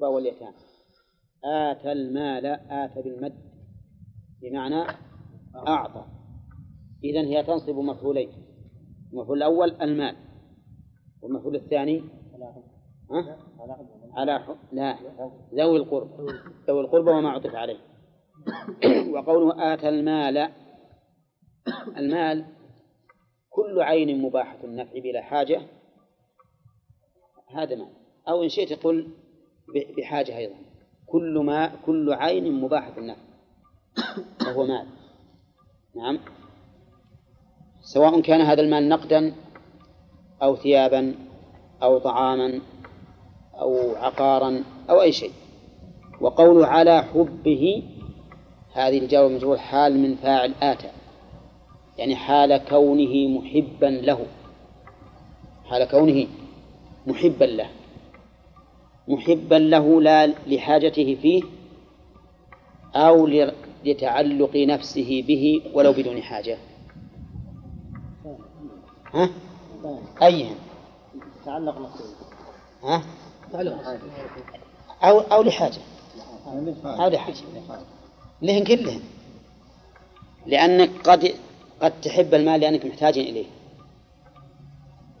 القربى واليتامى. آتى المال آتى بالمد. بمعنى أعطى. إذن هي تنصب مفعولين. المفعول الأول المال. والمفعول الثاني؟ على حب. لا. ذوي القربى ذوي القربى وما عطف عليه. وقوله آتى المال. المال كل عين مباحة النفع بلا حاجة. هذا مال. أو إن شئت قل بحاجة أيضا. كل ما كل عين مباحة النفع فهو مال. نعم. سواء كان هذا المال نقدا أو ثيابا أو طعاما أو عقارا أو أي شيء. وقول على حبه هذه الجواب مجرور حال من فاعل آتى. يعني حال كونه محبا له. حال كونه محبا له. محبا له لا لحاجته فيه أو لتعلق نفسه به ولو بدون حاجة. ها؟ أيهم تعلق نفسه. ها؟ أو أو لحاجة. أو لحاجة. لهن كلهن. لأنك قد قد تحب المال لأنك محتاج إليه.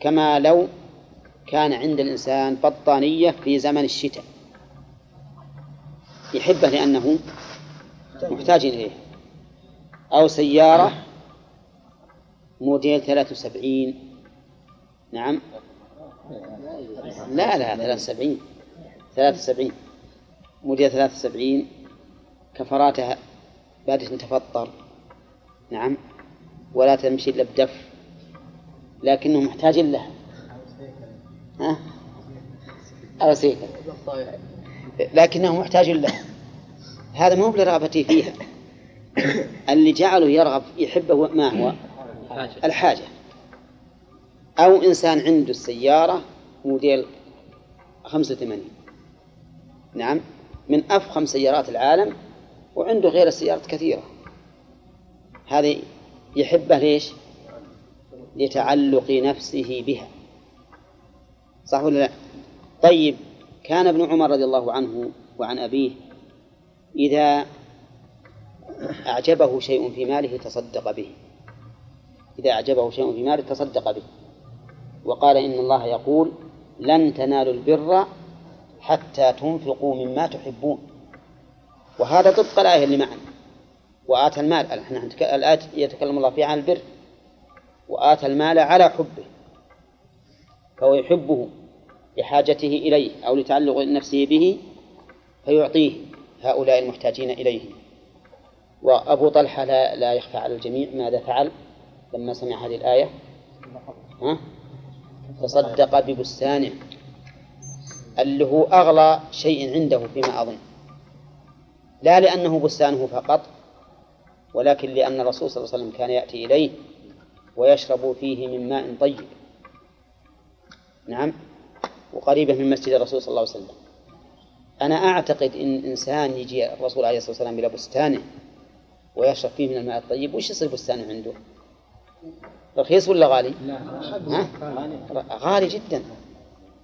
كما لو كان عند الإنسان بطانية في زمن الشتاء. يحبه لأنه محتاج إليه. أو سيارة موديل 73 نعم. لا لا 73 73 موديل 73 كفراتها بادئة تفطر نعم. ولا تمشي إلا بدف. لكنه محتاج لها ها؟ أو سيكل لكنه محتاج لها هذا مو برغبته فيها. اللي جعله يرغب يحبه ما هو؟ الحاجة. أو إنسان عنده السيارة موديل 85 نعم. من أفخم سيارات العالم وعنده غير السيارات كثيرة. هذه يحبه ليش؟ لتعلق نفسه بها. صح ولا لا؟ طيب كان ابن عمر رضي الله عنه وعن أبيه إذا أعجبه شيء في ماله تصدق به. إذا أعجبه شيء في ماله تصدق به. وقال إن الله يقول لن تنالوا البر حتى تنفقوا مما تحبون وهذا طبق الآية اللي معنا. وآتى المال إحنا الآية يتكلم الله فيها عن البر. وآتى المال على حبه. فهو يحبه لحاجته إليه أو لتعلق نفسه به فيعطيه هؤلاء المحتاجين إليه. وأبو طلحة لا, لا يخفى على الجميع ماذا فعل لما سمع هذه الآية؟ ها؟ تصدق ببستانه اللي هو أغلى شيء عنده فيما أظن. لا لأنه بستانه فقط ولكن لأن الرسول صلى الله عليه وسلم كان يأتي إليه ويشرب فيه من ماء طيب. نعم وقريبة من مسجد الرسول صلى الله عليه وسلم أنا أعتقد إن إنسان يجي الرسول عليه الصلاة والسلام إلى بستانه ويشرب فيه من الماء الطيب وش يصير بستانه عنده؟ رخيص ولا غالي؟ لا ها؟ غالي جدا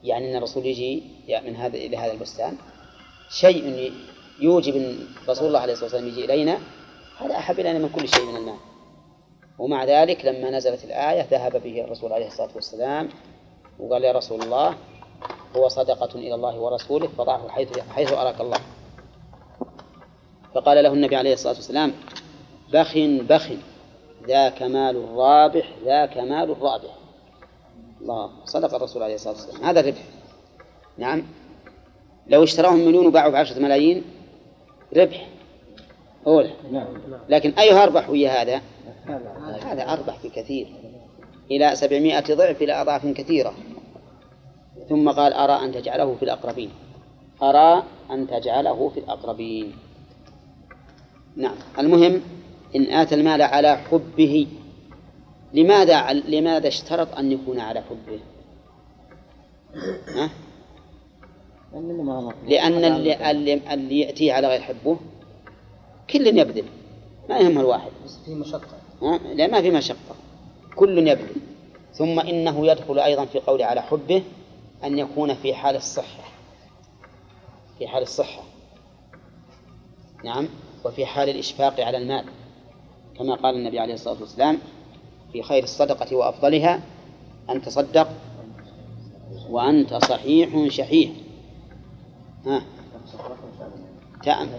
يعني أن الرسول يجي من هذا إلى هذا البستان شيء يوجب أن رسول الله عليه الصلاة والسلام يجي إلينا هذا أحب إلينا من كل شيء من المال ومع ذلك لما نزلت الآية ذهب به الرسول عليه الصلاة والسلام وقال يا رسول الله هو صدقة إلى الله ورسوله فضعه حيث حيث أراك الله. فقال له النبي عليه الصلاة والسلام بخ بخ ذاك مال الرابح ذاك مال الرابح. الله صدق الرسول عليه الصلاة والسلام. هذا الربح. نعم. لو اشتراهم مليون وباعوا بعشرة ملايين ربح. أولى لكن أيها أربح ويا هذا. هذا أربح بكثير. إلى سبعمائة ضعف إلى أضعاف كثيرة. ثم قال أرى أن تجعله في الأقربين. أرى أن تجعله في الأقربين. نعم. المهم إن آتى المال على حبه لماذا لماذا اشترط أن يكون على حبه؟ ها؟ لأن اللي, اللي, اللي يأتيه على غير حبه كل يبذل. ما يهمه الواحد. بس في مشقة. ها؟ لا ما في مشقة. كل يبذل ثم إنه يدخل أيضا في قول على حبه أن يكون في حال الصحة. في حال الصحة. نعم. وفي حال الإشفاق على المال. كما قال النبي عليه الصلاة والسلام في خير الصدقة وأفضلها أن تصدق وأنت صحيح شحيح. ها.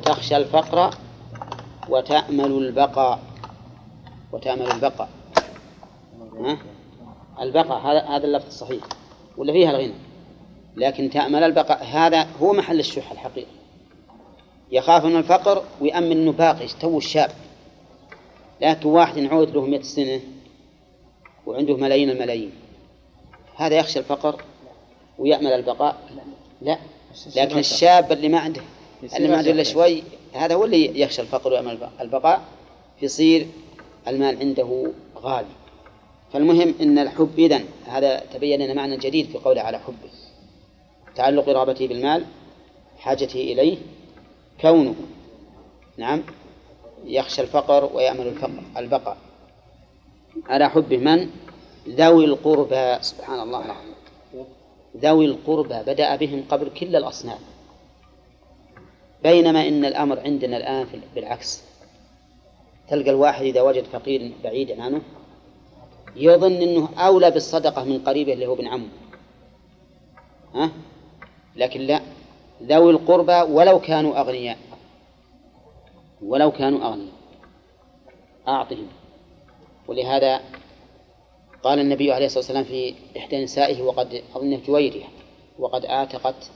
تخشى الفقر وتأمل البقاء. وتأمل البقاء؟ البقاء هذا هذا اللفظ الصحيح. ولا فيها الغنى؟ لكن تأمل البقاء. هذا هو محل الشح الحقيقي. يخاف من الفقر ويأمن أنه باقي. تو الشاب؟ لكن واحد يعود له مئة سنة وعنده ملايين الملايين. هذا يخشى الفقر ويأمل البقاء؟ لا. لكن الشاب اللي ما عنده اللي ما عنده إلا شوي هذا هو اللي يخشى الفقر ويأمل البقاء يصير المال عنده غالي. فالمهم أن الحب إذن هذا تبين لنا معنى جديد في قوله على حبه تعلق رغبته بالمال حاجته إليه كونه نعم يخشى الفقر ويأمل الفقر البقاء. على حبه من؟ ذوي القربى. سبحان الله العظيم. ذوي القربى. بدأ بهم قبل كل الأصناف بينما إن الأمر عندنا الآن بالعكس. تلقى الواحد إذا وجد فقير بعيدا عنه يظن أنه أولى بالصدقة من قريبه اللي هو ابن عمه. ها؟ لكن لا. ذوي القربى ولو كانوا أغنياء. ولو كانوا أغنياء. أعطهم. ولهذا قال النبي عليه الصلاة والسلام في إحدى نسائه وقد أظن جويرية وقد آتقت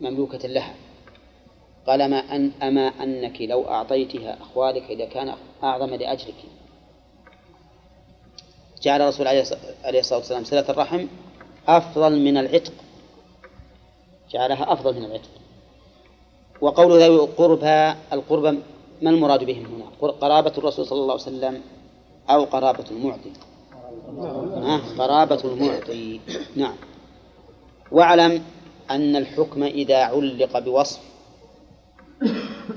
مملوكة لها. قال ما أن أما أنك لو أعطيتها أخوالك إذا كان أعظم لأجلك جعل الرسول عليه الصلاة والسلام صلة الرحم أفضل من العتق. جعلها أفضل من العتق. وقول ذوي القربى القربى ما المراد بهم هنا؟ قرابة الرسول صلى الله عليه وسلم أو قرابة المعطي؟ آه قرابة المعطي. نعم. واعلم أن الحكم إذا علق بوصف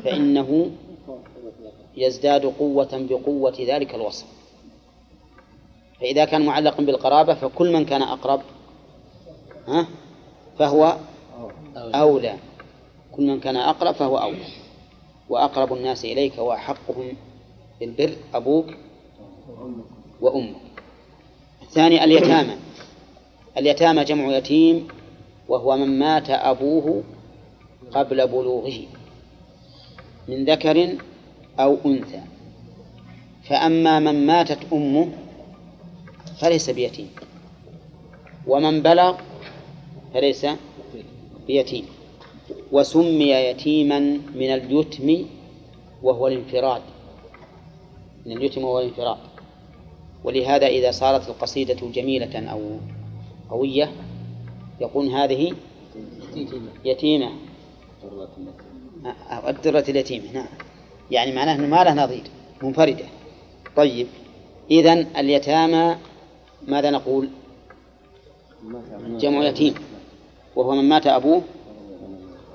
فإنه يزداد قوة بقوة ذلك الوصف. فإذا كان معلقا بالقرابة فكل من كان أقرب ها؟ فهو أولى. كل من كان أقرب فهو أولى. وأقرب الناس إليك وأحقهم بالبر أبوك وأمك. الثاني اليتامى. اليتامى جمع يتيم وهو من مات أبوه قبل بلوغه من ذكر أو أنثى. فأما من ماتت أمه فليس بيتيم. ومن بلغ فليس بيتيم. وسمي يتيما من اليتم وهو الانفراد. من اليتم وهو الانفراد. ولهذا إذا صارت القصيدة جميلة أو قوية يقول هذه يتيمة. الدرة اليتيمة نعم. يعني معناه أنه ما له نظير منفردة. طيب إذن اليتامى ماذا نقول؟ جمع يتيم. وهو من مات أبوه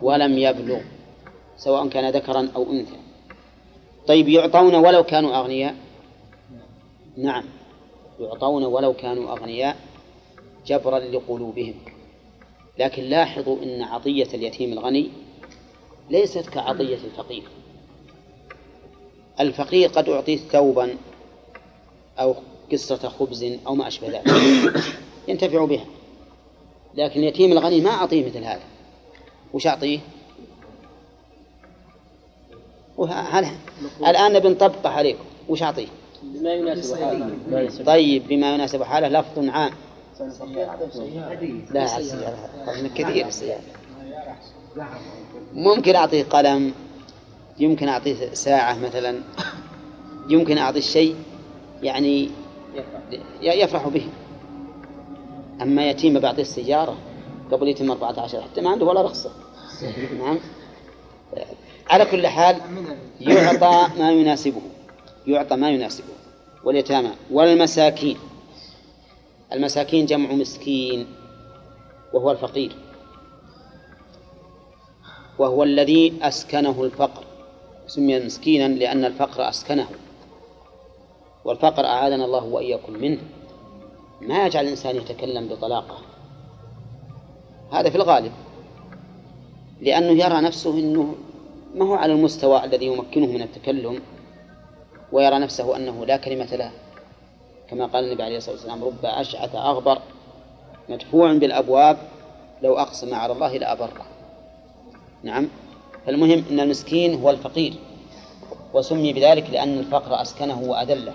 ولم يبلغ سواء كان ذكرا أو أنثى. طيب يعطون ولو كانوا أغنياء؟ نعم يعطون ولو كانوا أغنياء جبرا لقلوبهم. لكن لاحظوا أن عطية اليتيم الغني ليست كعطية الفقير. الفقير قد أعطيه ثوبا أو قصة خبز أو ما أشبه ذلك. ينتفع بها. لكن اليتيم الغني ما أعطيه مثل هذا. وش أعطيه؟ وهل الآن بنطبقه عليكم. وش أعطيه؟ بما يناسب حاله. طيب بما يناسب حاله لفظ عام. لا كثير السيارة ممكن أعطيه قلم. يمكن أعطيه ساعة مثلا. يمكن أعطيه شيء. يعني يفرح. به. أما يتيم بعطيه السيارة قبل يتم 14 حتى ما عنده ولا رخصة. نعم. على كل حال يعطى ما يناسبه. يعطى ما يناسبه. واليتامى والمساكين. المساكين جمع مسكين وهو الفقير. وهو الذي أسكنه الفقر. سمي مسكينا لأن الفقر أسكنه. والفقر أعاذنا الله وإياكم منه. ما يجعل الإنسان يتكلم بطلاقة. هذا في الغالب. لأنه يرى نفسه أنه ما هو على المستوى الذي يمكنه من التكلم ويرى نفسه أنه لا كلمة له. كما قال النبي عليه الصلاة والسلام رب أشعث أغبر مدفوع بالأبواب لو أقسم على الله لأبره. نعم. فالمهم أن المسكين هو الفقير وسمي بذلك لأن الفقر أسكنه وأذله.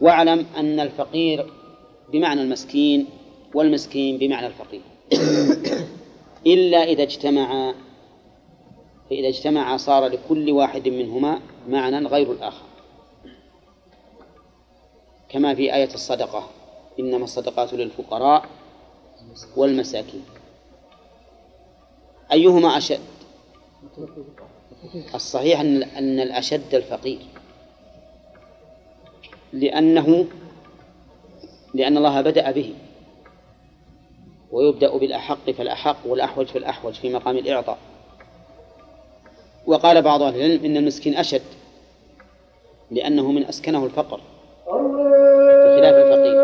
واعلم أن الفقير بمعنى المسكين والمسكين بمعنى الفقير. إلا إذا اجتمعا فإذا اجتمعا صار لكل واحد منهما معنى غير الآخر. كما في آية الصدقة إنما الصدقات للفقراء والمساكين. أيهما أشد؟ الصحيح أن الأشد الفقير. لأنه لأن الله بدأ به ويبدأ بالأحق فالأحق والأحوج فالأحوج في مقام الإعطاء وقال بعض أهل العلم إن المسكين أشد لأنه من أسكنه الفقر بخلاف الفقير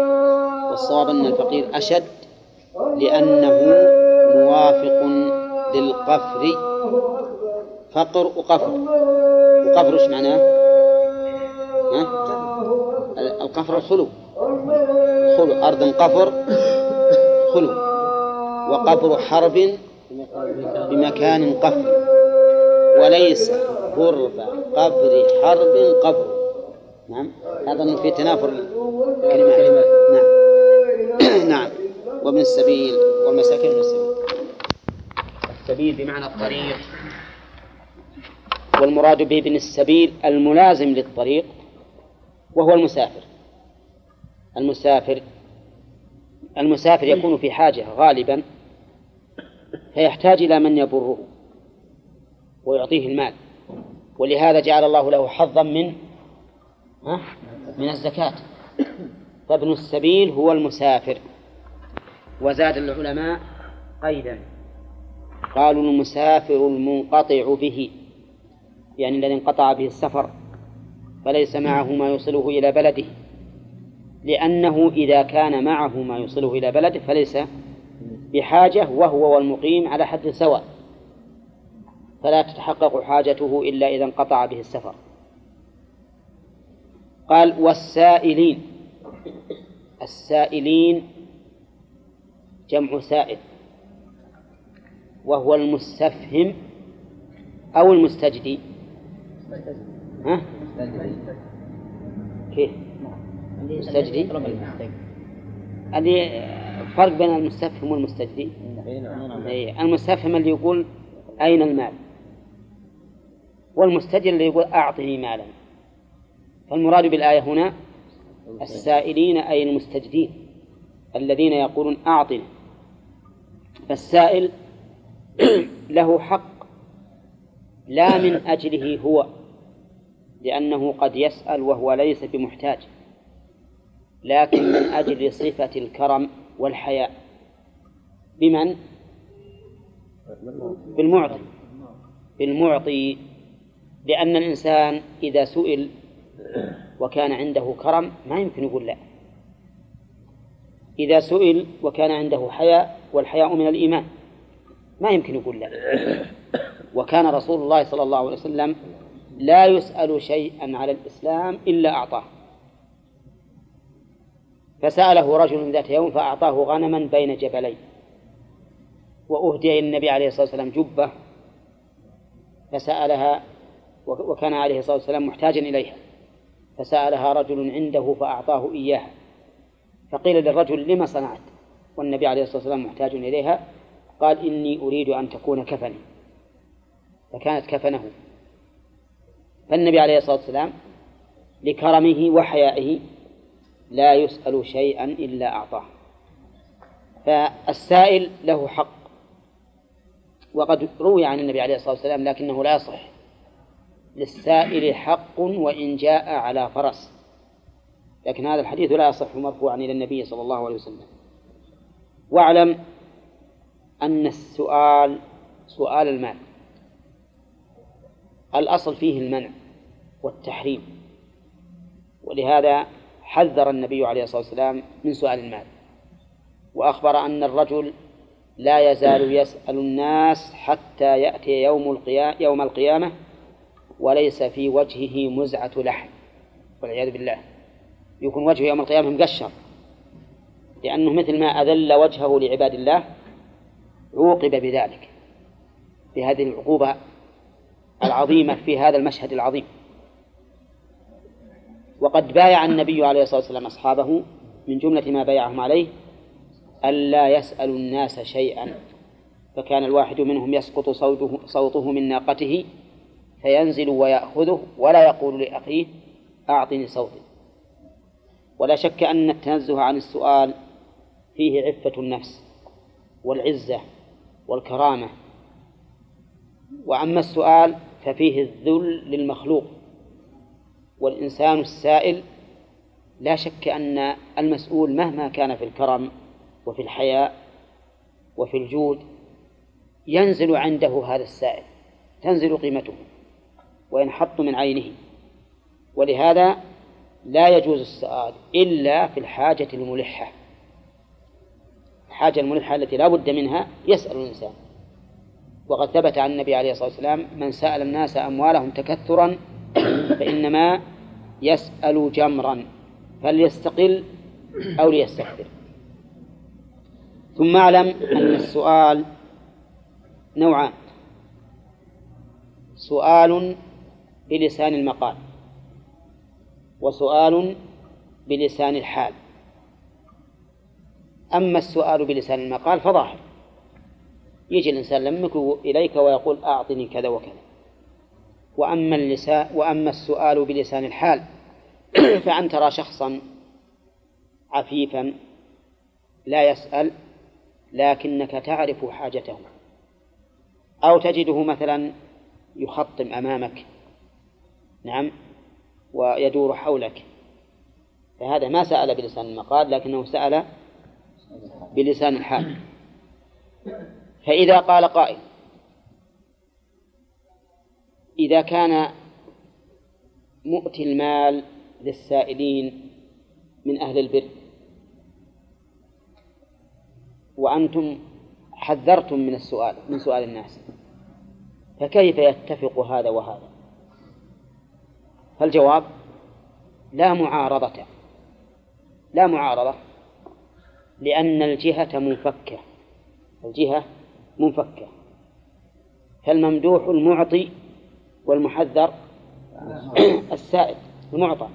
والصواب أن الفقير أشد لأنه موافق للقفر فقر وقفر وقفر إيش معناه؟ ها؟ القفر الخلو خلو أرض قفر خلو. وقفر حرب بمكان قفر. وليس غرب قبر حرب قبر. نعم هذا في تنافر الكلمات. نعم. نعم. وابن السبيل والمساكين من السبيل. السبيل بمعنى الطريق. والمراد به ابن السبيل الملازم للطريق. وهو المسافر. المسافر المسافر يكون في حاجة غالبا فيحتاج إلى من يبره ويعطيه المال. ولهذا جعل الله له حظا من من الزكاة. فابن السبيل هو المسافر. وزاد العلماء قيدا قالوا المسافر المنقطع به يعني الذي انقطع به السفر. فليس معه ما يوصله إلى بلده. لأنه إذا كان معه ما يوصله إلى بلده فليس بحاجة وهو والمقيم على حد سواء فلا تتحقق حاجته إلا إذا انقطع به السفر. قال والسائلين. السائلين جمع سائل. وهو المستفهم أو المستجدي. ها؟ كيف؟ مستجدي؟ اللي فرق بين المستفهم والمستجدي؟ إيه، المستفهم اللي يقول أين المال؟ والمستجد اللي يقول أعطني مالا. فالمراد بالآية هنا السائلين أي المستجدين الذين يقولون أعطنا. فالسائل له حق لا من أجله هو. لأنه قد يسأل وهو ليس بمحتاج لكن من أجل صفة الكرم والحياء. بمن؟ بالمعطي. بالمعطي لأن الإنسان إذا سئل وكان عنده كرم ما يمكن يقول لا. إذا سئل وكان عنده حياء والحياء من الإيمان ما يمكن يقول لا. وكان رسول الله صلى الله عليه وسلم لا يسأل شيئا على الإسلام إلا أعطاه. فسأله رجل ذات يوم فأعطاه غنما بين جبلين وأهدي النبي عليه الصلاة والسلام جبة فسألها وكان عليه الصلاة والسلام محتاجا إليها. فسألها رجل عنده فأعطاه إياها. فقيل للرجل لما صنعت؟ والنبي عليه الصلاة والسلام محتاج إليها. قال إني أريد أن تكون كفني. فكانت كفنه. فالنبي عليه الصلاة والسلام لكرمه وحيائه لا يسأل شيئا إلا أعطاه. فالسائل له حق. وقد روي عن النبي عليه الصلاة والسلام لكنه لا يصح. للسائل حق وإن جاء على فرس. لكن هذا الحديث لا يصح مرفوعا إلى النبي صلى الله عليه وسلم. واعلم أن السؤال سؤال المال. الأصل فيه المنع والتحريم ولهذا حذر النبي عليه الصلاة والسلام من سؤال المال وأخبر أن الرجل لا يزال يسأل الناس حتى يأتي يوم القيامة يوم القيامة وليس في وجهه مزعة لحم والعياذ بالله يكون وجهه يوم القيامة مقشر لأنه مثل ما أذل وجهه لعباد الله عوقب بذلك بهذه العقوبة العظيمة في هذا المشهد العظيم. وقد بايع النبي عليه الصلاة والسلام أصحابه من جملة ما بايعهم عليه ألا يسألوا الناس شيئا. فكان الواحد منهم يسقط صوته, صوته من ناقته فينزل ويأخذه ولا يقول لأخيه أعطني صوتي. ولا شك أن التنزه عن السؤال فيه عفة النفس والعزة والكرامة. وأما السؤال ففيه الذل للمخلوق. والإنسان السائل لا شك أن المسؤول مهما كان في الكرم وفي الحياء وفي الجود ينزل عنده هذا السائل تنزل قيمته وينحط من عينه. ولهذا لا يجوز السؤال إلا في الحاجة الملحة. الحاجة الملحة التي لا بد منها يسأل الإنسان. وقد ثبت عن النبي عليه الصلاة والسلام من سأل الناس أموالهم تكثرا فإنما يسأل جمرا فليستقل أو ليستكثر. ثم أعلم أن السؤال نوعان. سؤال بلسان المقال وسؤال بلسان الحال. أما السؤال بلسان المقال فظاهر. يجي الإنسان لمك إليك ويقول أعطني كذا وكذا. وأما اللسان وأما السؤال بلسان الحال فأن ترى شخصا عفيفا لا يسأل لكنك تعرف حاجته. أو تجده مثلا يخطم أمامك نعم ويدور حولك. فهذا ما سأل بلسان المقال لكنه سأل بلسان الحال. فإذا قال قائل إذا كان مؤتي المال للسائلين من أهل البر وأنتم حذرتم من السؤال من سؤال الناس فكيف يتفق هذا وهذا؟ فالجواب لا معارضة لا معارضة لأن الجهة منفكة. الجهة منفكة فالممدوح المعطي والمحذر السائل المعطى.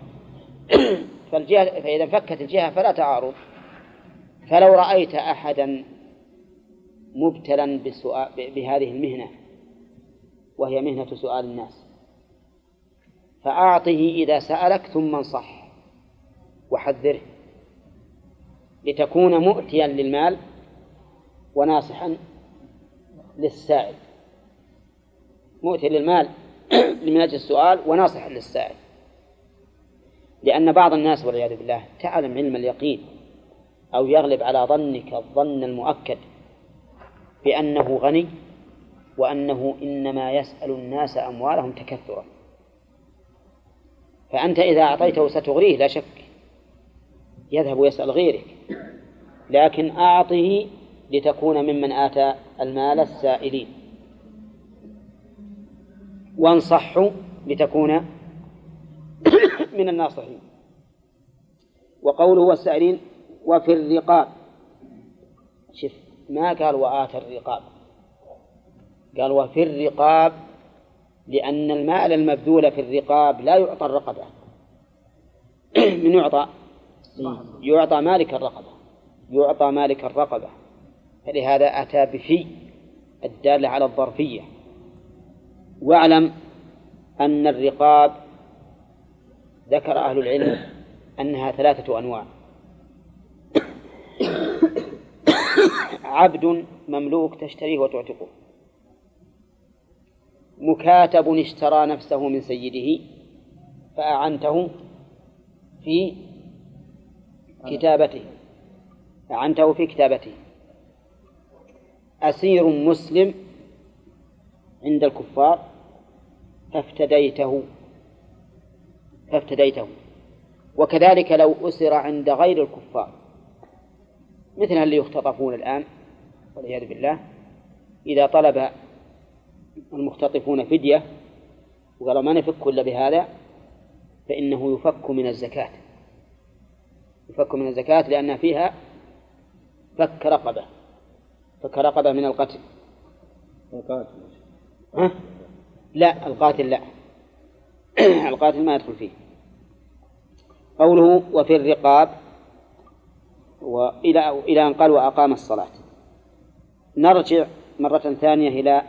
فالجهة فإذا انفكت الجهة فلا تعارض. فلو رأيت أحدا مبتلا بسؤال بهذه المهنة وهي مهنة سؤال الناس فأعطه إذا سألك ثم انصح وحذره. لتكون مؤتيا للمال وناصحا للسائل. مؤتي للمال من أجل السؤال وناصحا للسائل. لأن بعض الناس والعياذ بالله تعلم علم اليقين أو يغلب على ظنك الظن المؤكد بأنه غني وأنه إنما يسأل الناس أموالهم تكثرا فأنت إذا أعطيته ستغريه لا شك. يذهب ويسأل غيرك. لكن أعطه لتكون ممن آتى المال السائلين. وانصحوا لتكون من الناصحين. وقوله والسائلين وفي الرقاب. شف ما قال وآتى الرقاب. قال وفي الرقاب لأن المال المبذول في الرقاب لا يعطى الرقبة. من يعطى؟ يعطى مالك الرقبة. يعطى مالك الرقبة. فلهذا أتى بفي الدالة على الظرفية. واعلم أن الرقاب ذكر أهل العلم أنها ثلاثة أنواع. عبد مملوك تشتريه وتعتقه. مكاتب اشترى نفسه من سيده فأعنته في كتابته. أعنته في كتابته. أسير مسلم عند الكفار فافتديته فافتديته. وكذلك لو أسر عند غير الكفار مثل اللي يختطفون الآن والعياذ بالله إذا طلب المختطفون فدية وقالوا ما نفك إلا بهذا فإنه يفك من الزكاة. يفك من الزكاة لأن فيها فك رقبة. فك رقبة من القتل. القاتل. ها؟ لا القاتل لا. القاتل ما يدخل فيه. قوله وفي الرقاب وإلى إلى أن قال وأقام الصلاة. نرجع مرة ثانية إلى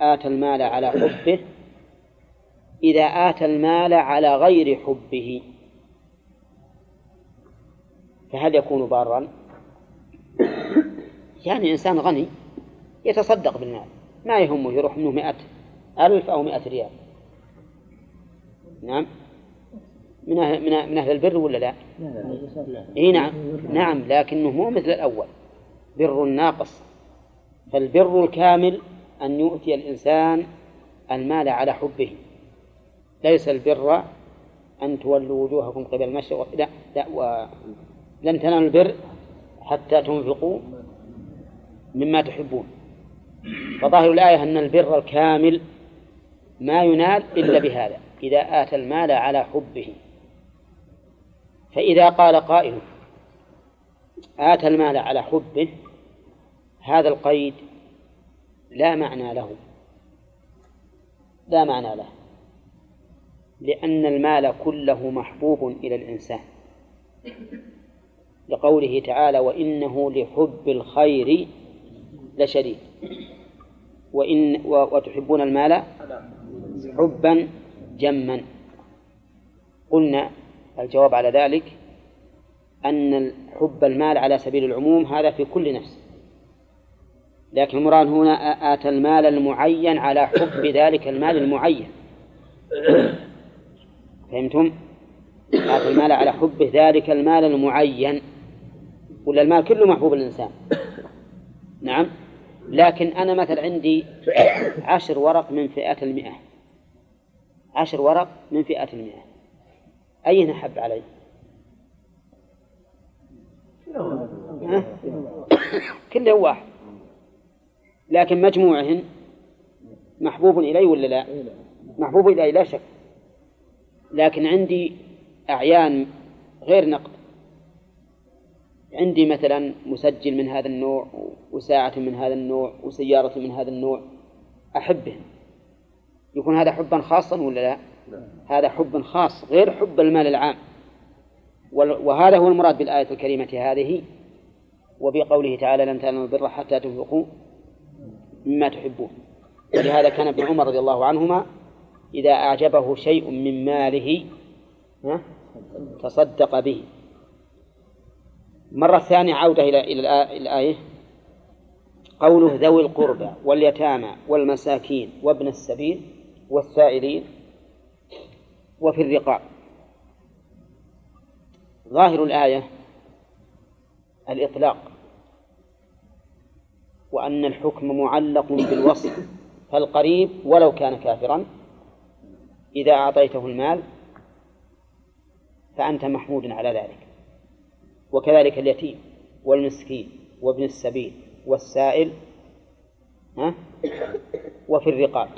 آتى المال على حبه. إذا آتى المال على غير حبه فهل يكون بارا؟ يعني إنسان غني يتصدق بالمال ما يهمه يروح منه مئة ألف أو مئة ريال. نعم. من أهل, من أهل البر ولا لا؟ لا إيه نعم. نعم لكنه مو مثل الأول. بر ناقص. فالبر الكامل أن يؤتي الإنسان المال على حبه. ليس البر أن تولوا وجوهكم قبل المشرق لا لا ولن تنالوا البر حتى تنفقوا. مما تحبون. فظاهر الآية أن البر الكامل ما ينال إلا بهذا إذا آتى المال على حبه. فإذا قال قائل آتى المال على حبه هذا القيد لا معنى له. لا معنى له. لأن المال كله محبوب إلى الإنسان. لقوله تعالى وإنه لحب الخير لشديد. وإن وتحبون المال حبا جما. قلنا الجواب على ذلك أن حب المال على سبيل العموم هذا في كل نفس. لكن المراد هنا آتى المال المعين على حب ذلك المال المعين. فهمتم؟ آتى المال على حب ذلك المال المعين. ولا المال كله محبوب الإنسان نعم؟ لكن أنا مثلا عندي عشر ورق من فئة المئة. عشر ورق من فئة المئة. أين أحب علي؟ كله واحد. لكن مجموعهن محبوب إلي ولا لا؟ محبوب إلي لا شك. لكن عندي أعيان غير نقد. عندي مثلا مسجل من هذا النوع وساعة من هذا النوع وسيارة من هذا النوع أحبه. يكون هذا حبا خاصا ولا لا؟ هذا حب خاص غير حب المال العام. وهذا هو المراد بالآية الكريمة هذه. وبقوله تعالى لن تنالوا البر حتى تنفقوا مما تحبون. ولهذا كان ابن عمر رضي الله عنهما إذا أعجبه شيء من ماله تصدق به. مرة ثانية عودة إلى إلى الآية. قوله ذوي القربى واليتامى والمساكين وابن السبيل والسائلين وفي الرقاب. ظاهر الآية الإطلاق. وأن الحكم معلق بالوصف فالقريب ولو كان كافرا إذا أعطيته المال فأنت محمود على ذلك. وكذلك اليتيم والمسكين وابن السبيل والسائل ها؟ وفي الرقاب.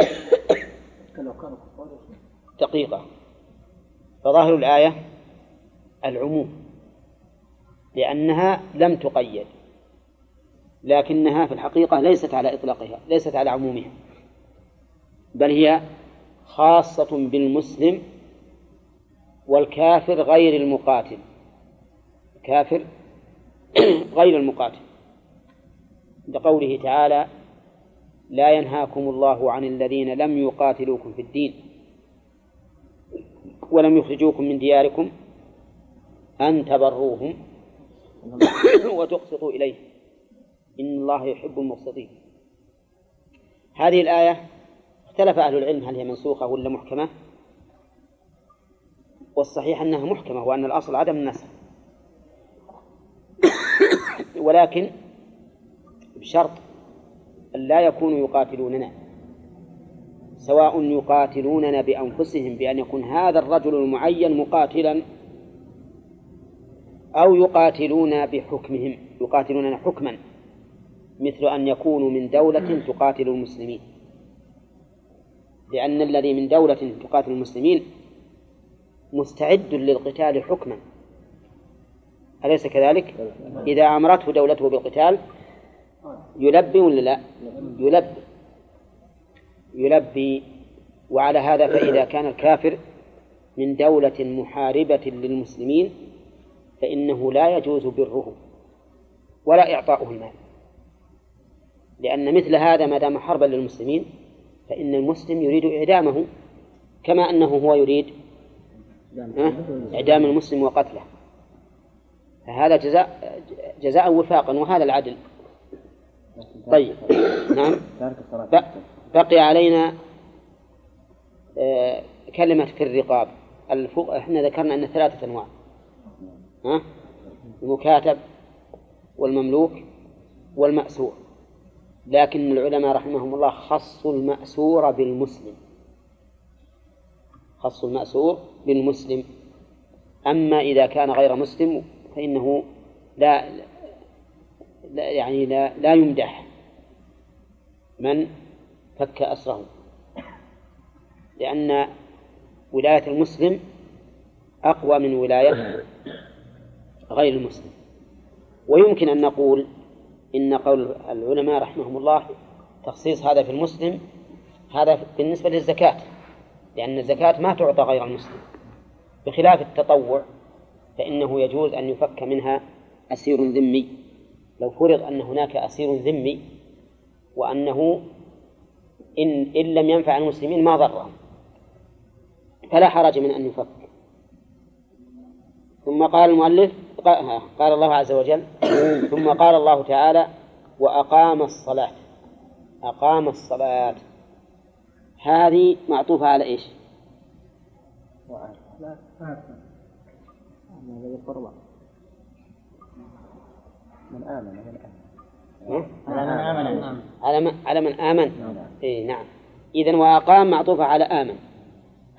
دقيقة. فظاهر الآية العموم لأنها لم تقيد لكنها في الحقيقة ليست على إطلاقها ليست على عمومها بل هي خاصة بالمسلم والكافر غير المقاتل. كافر غير المقاتل. لقوله تعالى لا ينهاكم الله عن الذين لم يقاتلوكم في الدين ولم يخرجوكم من دياركم أن تبروهم وتقسطوا إليه. إن الله يحب المقسطين. هذه الآية اختلف أهل العلم هل هي منسوخة ولا محكمة. والصحيح أنها محكمة وأن الأصل عدم النسخ. ولكن بشرط أن لا يكونوا يقاتلوننا سواء يقاتلوننا بأنفسهم بأن يكون هذا الرجل المعين مقاتلا أو يقاتلون بحكمهم يقاتلوننا حكما مثل أن يكونوا من دولة تقاتل المسلمين. لأن الذي من دولة تقاتل المسلمين مستعد للقتال حكما. أليس كذلك؟ إذا أمرته دولته بالقتال يلبي ولا لا؟ يلبي. يلبي. وعلى هذا فإذا كان الكافر من دولة محاربة للمسلمين فإنه لا يجوز بره ولا إعطاؤه المال. لأن مثل هذا ما دام حربا للمسلمين فإن المسلم يريد إعدامه كما أنه هو يريد إعدام المسلم وقتله. فهذا جزاء جزاء وفاقا وهذا العدل. طيب. نعم. بقي علينا آه، كلمة في الرقاب. الفوق إحنا ذكرنا أن ثلاثة أنواع. ها؟ المكاتب والمملوك والمأسور. لكن العلماء رحمهم الله خصوا المأسور بالمسلم. خصوا المأسور بالمسلم. أما إذا كان غير مسلم فإنه لا, لا يعني لا, لا يمدح من فك أسره. لأن ولاية المسلم أقوى من ولاية غير المسلم. ويمكن أن نقول إن قول العلماء رحمهم الله تخصيص هذا في المسلم هذا بالنسبة للزكاة لأن الزكاة ما تعطى غير المسلم بخلاف التطوع. فإنه يجوز أن يفك منها أسير ذمي. لو فرض أن هناك أسير ذمي وأنه إن, إن لم ينفع المسلمين ما ضرهم فلا حرج من أن يفك. ثم قال المؤلف قال الله عز وجل ثم قال الله تعالى وأقام الصلاة. أقام الصلاة. هذه معطوفة على إيش؟ من آمن من آمن. على من آمن على من على من آمن؟ إيه نعم. إذا وأقام معطوفة على آمن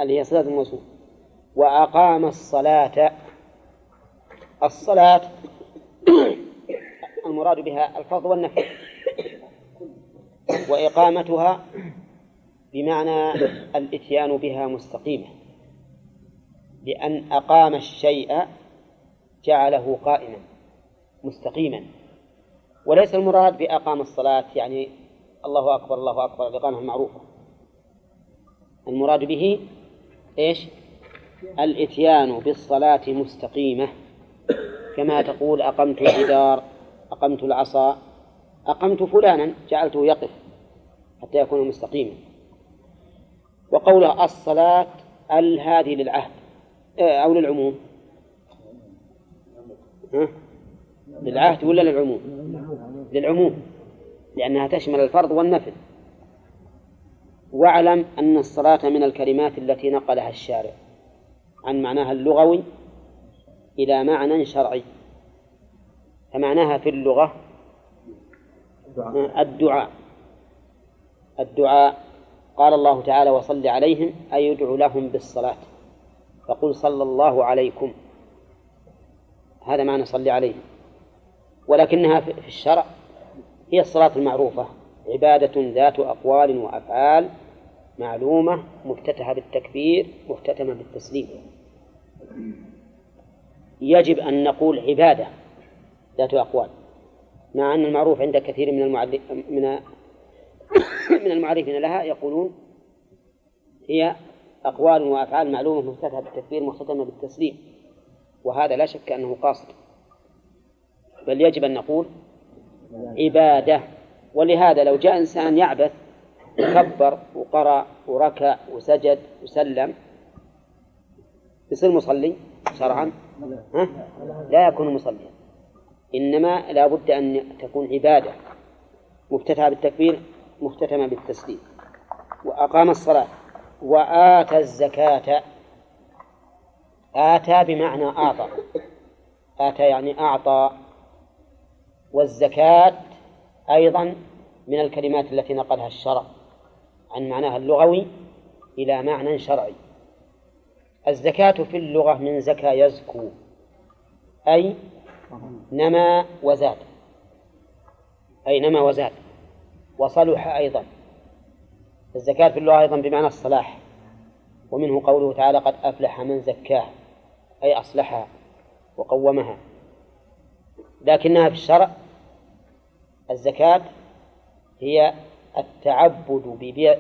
اللي هي صلاة الموصول. وأقام الصلاة الصلاة المراد بها الفرض والنفل وإقامتها بمعنى الإتيان بها مستقيمة. لأن أقام الشيء جعله قائما مستقيما. وليس المراد بأقام الصلاة يعني الله أكبر الله أكبر الإقامة المعروفة المراد به إيش؟ الإتيان بالصلاة مستقيمة. كما تقول أقمت الجدار أقمت العصا أقمت فلانا جعلته يقف حتى يكون مستقيما. وقوله الصلاة ال هذه للعهد. أو للعموم. ها؟ للعهد ولا للعموم؟ للعموم لأنها تشمل الفرض والنفل واعلم أن الصلاة من الكلمات التي نقلها الشارع. عن معناها اللغوي إلى معنى شرعي. فمعناها في اللغة الدعاء. الدعاء. قال الله تعالى وصل عليهم أي يدعو لهم بالصلاة. فقل صلى الله عليكم. هذا معنى صل عليهم ولكنها في الشرع هي الصلاة المعروفة. عبادة ذات أقوال وأفعال معلومة مفتتحة بالتكبير مختتمة بالتسليم. يجب أن نقول عبادة ذات أقوال مع أن المعروف عند كثير من من من المعرفين لها يقولون هي أقوال وأفعال معلومة مفتتحة بالتكبير مختتمة بالتسليم وهذا لا شك أنه قاصد. بل يجب أن نقول عبادة. ولهذا لو جاء إنسان يعبث كبر وقرأ وركع وسجد وسلم يصير مصلي شرعا؟ ها؟ لا يكون مصليا. إنما لا بد أن تكون عبادة. مفتتحة بالتكبير مختتمة بالتسليم. وأقام الصلاة. وآتى الزكاة. آتى بمعنى أعطى آتى يعني أعطى. والزكاة أيضا من الكلمات التي نقلها الشرع. عن معناها اللغوي إلى معنى شرعي. الزكاة في اللغة من زكى يزكو أي نما وزاد. أي نما وزاد. وصلح أيضا. الزكاة في اللغة أيضا بمعنى الصلاح. ومنه قوله تعالى قد أفلح من زكاها أي أصلحها وقومها. لكنها في الشرع الزكاة هي التعبد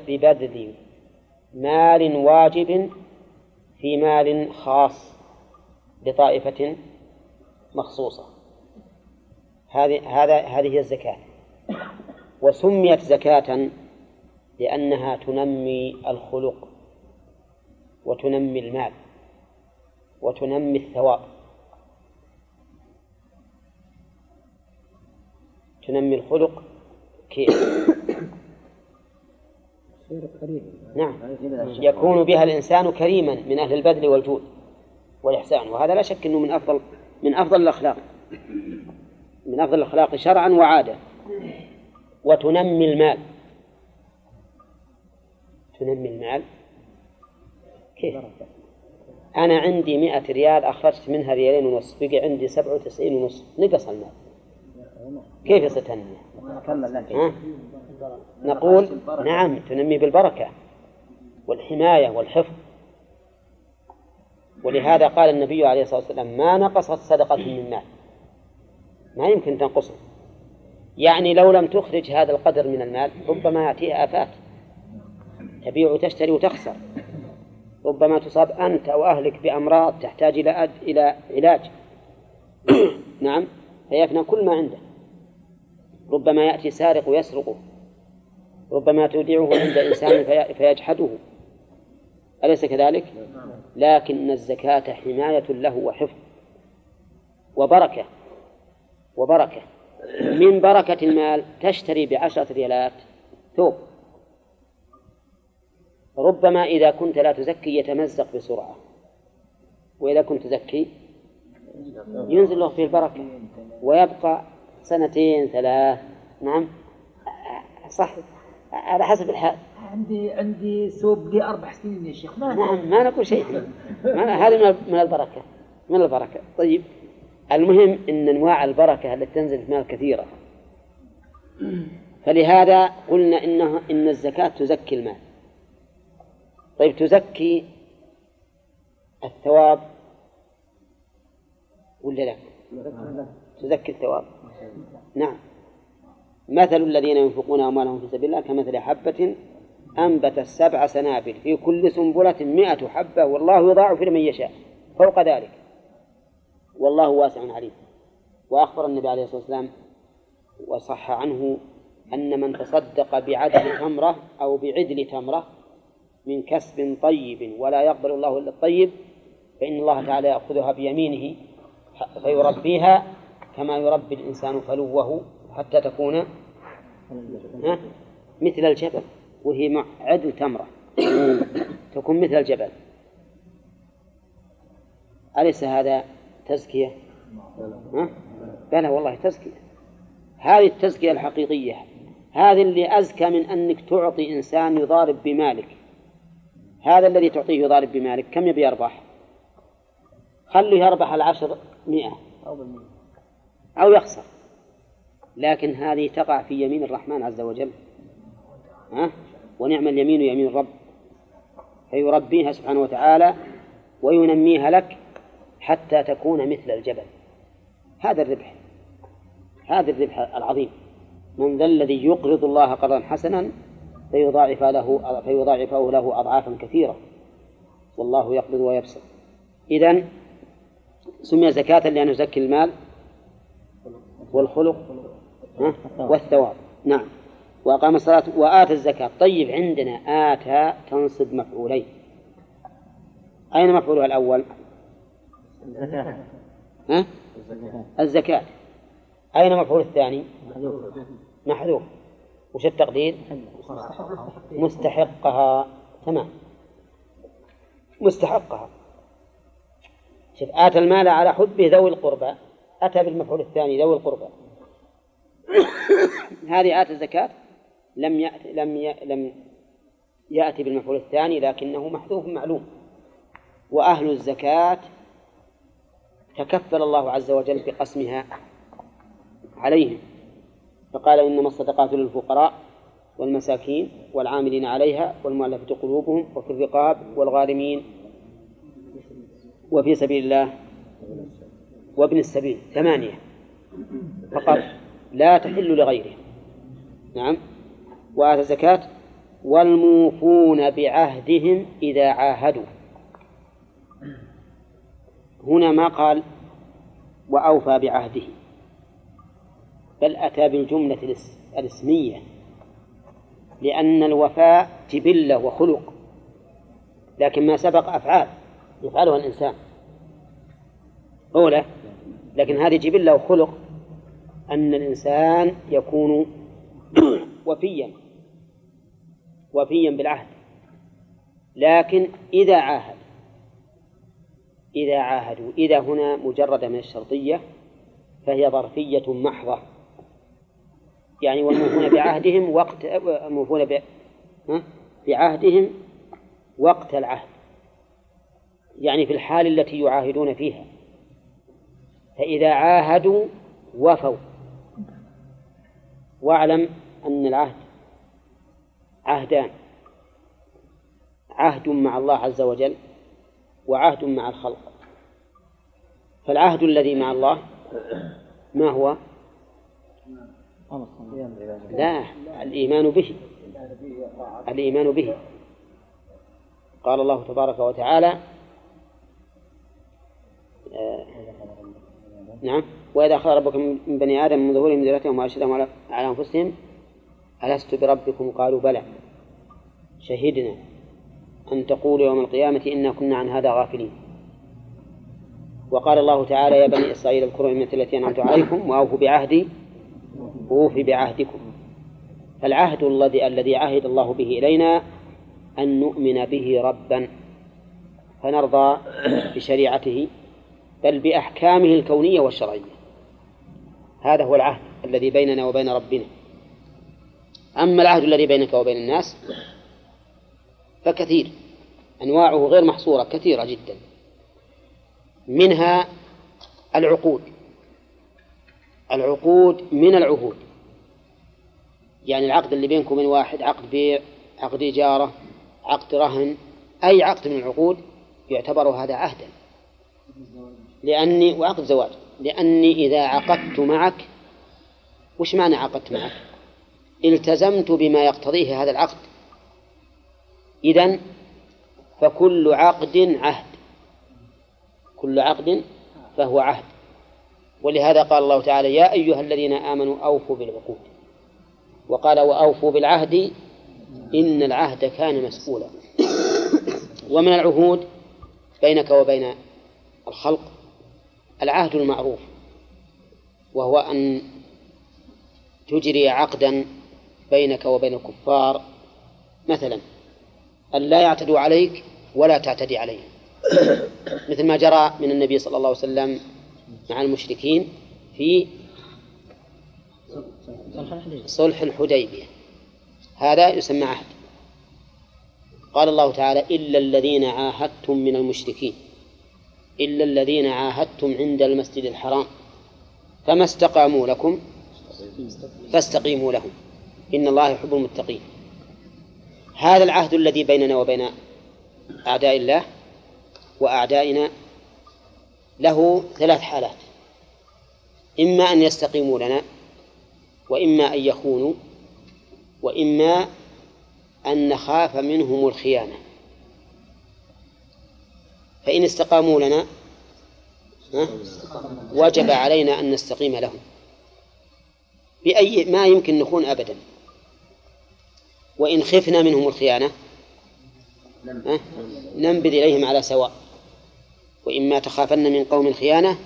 ببذل مال واجب في مال خاص لطائفة مخصوصة. هذه هذا هذه هي الزكاة. وسميت زكاة لأنها تنمي الخلق وتنمي المال وتنمي الثواب. تنمي الخلق كيف؟ نعم. يكون بها الإنسان كريما من أهل البذل والجود والإحسان. وهذا لا شك أنه من أفضل من أفضل الأخلاق. من أفضل الأخلاق شرعا وعادة وتنمي المال. تنمي المال؟ كيف؟ أنا عندي مئة ريال أخرجت منها ريالين ونصف بقي عندي سبعة وتسعين ونصف. نقص المال. كيف يصير تنمية؟ نقول نعم تنمي بالبركة والحماية والحفظ. ولهذا قال النبي عليه الصلاة والسلام ما نقصت صدقة من مال. ما يمكن تنقصه يعني لو لم تخرج هذا القدر من المال ربما يأتيها آفات. تبيع وتشتري وتخسر. ربما تصاب أنت أو أهلك بأمراض تحتاج إلى. إلى علاج. نعم فيفنى كل ما عنده. ربما يأتي سارق ويسرقه. ربما تودعه عند إنسان في... فيجحده. أليس كذلك؟ لكن الزكاة حماية له وحفظ وبركة. وبركة. من بركة المال تشتري بعشرة ريالات ثوب. ربما إذا كنت لا تزكي يتمزق بسرعة. وإذا كنت تزكي ينزل له فيه البركة. ويبقى سنتين ثلاث. نعم. صح. على حسب الحال. عندي عندي ثوب لي أربع سنين يا شيخ. ما نعم ما نقول شيء. هذه من البركة. من البركة. طيب. المهم أن أنواع البركة التي تنزل في المال كثيرة. فلهذا قلنا إنه إن الزكاة تزكي المال. طيب تزكي الثواب ولا لا؟ تزكي الثواب. نعم. مثل الذين ينفقون أموالهم في سبيل الله كمثل حبة أنبت سبع سنابل في كل سنبلة مئة حبة والله يضاعف لمن يشاء. فوق ذلك. والله واسع عليم. وأخبر النبي عليه الصلاة والسلام وصح عنه أن من تصدق بعدل تمرة أو بعدل تمرة من كسب طيب ولا يقبل الله إلا الطيب فإن الله تعالى يأخذها بيمينه فيربيها كما يربي الإنسان فلوه حتى تكون مثل الجبل وهي مع عدل تمرة تكون مثل الجبل. أليس هذا تزكية؟ بلى والله تزكية. هذه التزكية الحقيقية هذه اللي أزكى من أنك تعطي إنسان يضارب بمالك. هذا الذي تعطيه يضارب بمالك كم يبي يربح؟ خليه يربح العشر مئة. أو يخسر. لكن هذه تقع في يمين الرحمن عز وجل. ها؟ ونعم اليمين يمين الرب فيربيها سبحانه وتعالى وينميها لك حتى تكون مثل الجبل. هذا الربح. هذا الربح العظيم. من ذا الذي يقرض الله قرضا حسنا فيضاعف له فيضاعفه له أضعافا كثيرة. والله يقبض ويبسط. إذن سمي زكاة لأنه يزكي المال والخلق والثواب. نعم. وأقام الصلاة وآتى الزكاة. طيب عندنا آتى تنصب مفعولين. أين مفعولها الأول؟ ها؟ الزكاة. أين مفعول الثاني؟ محذوف. وش التقدير؟ مستحقها. تمام. مستحقها. شوف آتى المال على حبه ذوي القربى. أتى بالمفعول الثاني ذوي القربى. هذه آتى الزكاة. لم يأتي لم. لم يأتي بالمفعول الثاني لكنه محذوف معلوم. وأهل الزكاة تكفل الله عز وجل بقسمها عليهم. فقال إنما الصدقات للفقراء والمساكين والعاملين عليها والمؤلفة قلوبهم وفي الرقاب والغارمين وفي سبيل الله وابن السبيل. ثمانية. فقط لا تحل لغيره. نعم. وآتى الزكاة والموفون بعهدهم إذا عاهدوا. هنا ما قال وأوفى بعهده. بل أتى بالجملة الإسمية لأن الوفاء جبلة وخلق لكن ما سبق أفعال يفعلها الإنسان. أولى لكن هذه جبلة وخلق أن الإنسان يكون وفيا وفيا بالعهد. لكن إذا عاهد إذا عاهدوا إذا هنا مجردة من الشرطية فهي ظرفية محضة. يعني والموفون بعهدهم وقت الموفون بعهدهم وقت العهد. يعني في الحال التي يعاهدون فيها. فإذا عاهدوا وفوا. واعلم أن العهد عهدان. عهد مع الله عز وجل وعهد مع الخلق. فالعهد الذي مع الله ما هو؟ لا الإيمان به. الإيمان به. قال الله تبارك وتعالى آه نعم. وإذا أخذ ربكم من بني آدم من ظهورهم ذريتهم وأشهدهم على أنفسهم ألست بربكم؟ قالوا بلى. شهدنا أن تقولوا يوم القيامة إنا كنا عن هذا غافلين. وقال الله تعالى يا بني إسرائيل اذكروا نعمتي التي أنعمت عليكم وأوفوا بعهدي. أوفي بعهدكم. فالعهد الذي الذي عهد الله به إلينا أن نؤمن به ربا. فنرضى بشريعته بل بأحكامه الكونية والشرعية. هذا هو العهد الذي بيننا وبين ربنا. أما العهد الذي بينك وبين الناس فكثير. أنواعه غير محصورة كثيرة جدا. منها العقود. العقود من العهود. يعني العقد اللي بينكم من واحد عقد بيع عقد إجارة عقد رهن أي عقد من العقود يعتبر هذا عهدا. لأني وعقد زواج. لأني إذا عقدت معك وش معنى عقدت معك؟ التزمت بما يقتضيه هذا العقد. إذن فكل عقد عهد. كل عقد فهو عهد. ولهذا قال الله تعالى يا أيها الذين آمنوا أوفوا بالعقود. وقال وأوفوا بالعهد إن العهد كان مسؤولا. ومن العهود بينك وبين الخلق العهد المعروف وهو أن تجري عقدا بينك وبين الكفار. مثلا أن لا يعتدوا عليك ولا تعتدي عليهم. مثل ما جرى من النبي صلى الله عليه وسلم مع المشركين في صلح الحديبية. هذا يسمى عهد. قال الله تعالى إلا الذين عاهدتم من المشركين. إلا الذين عاهدتم عند المسجد الحرام. فما استقاموا لكم؟ فاستقيموا لهم. إن الله يحب المتقين. هذا العهد الذي بيننا وبين أعداء الله وأعدائنا له ثلاث حالات. إما أن يستقيموا لنا وإما أن يخونوا وإما أن نخاف منهم الخيانة. فإن استقاموا لنا وجب علينا أن نستقيم لهم. بأي ما يمكن نخون أبدا. وإن خفنا منهم الخيانة ننبذ إليهم على سواء. وإما تخافن من قوم الخيانة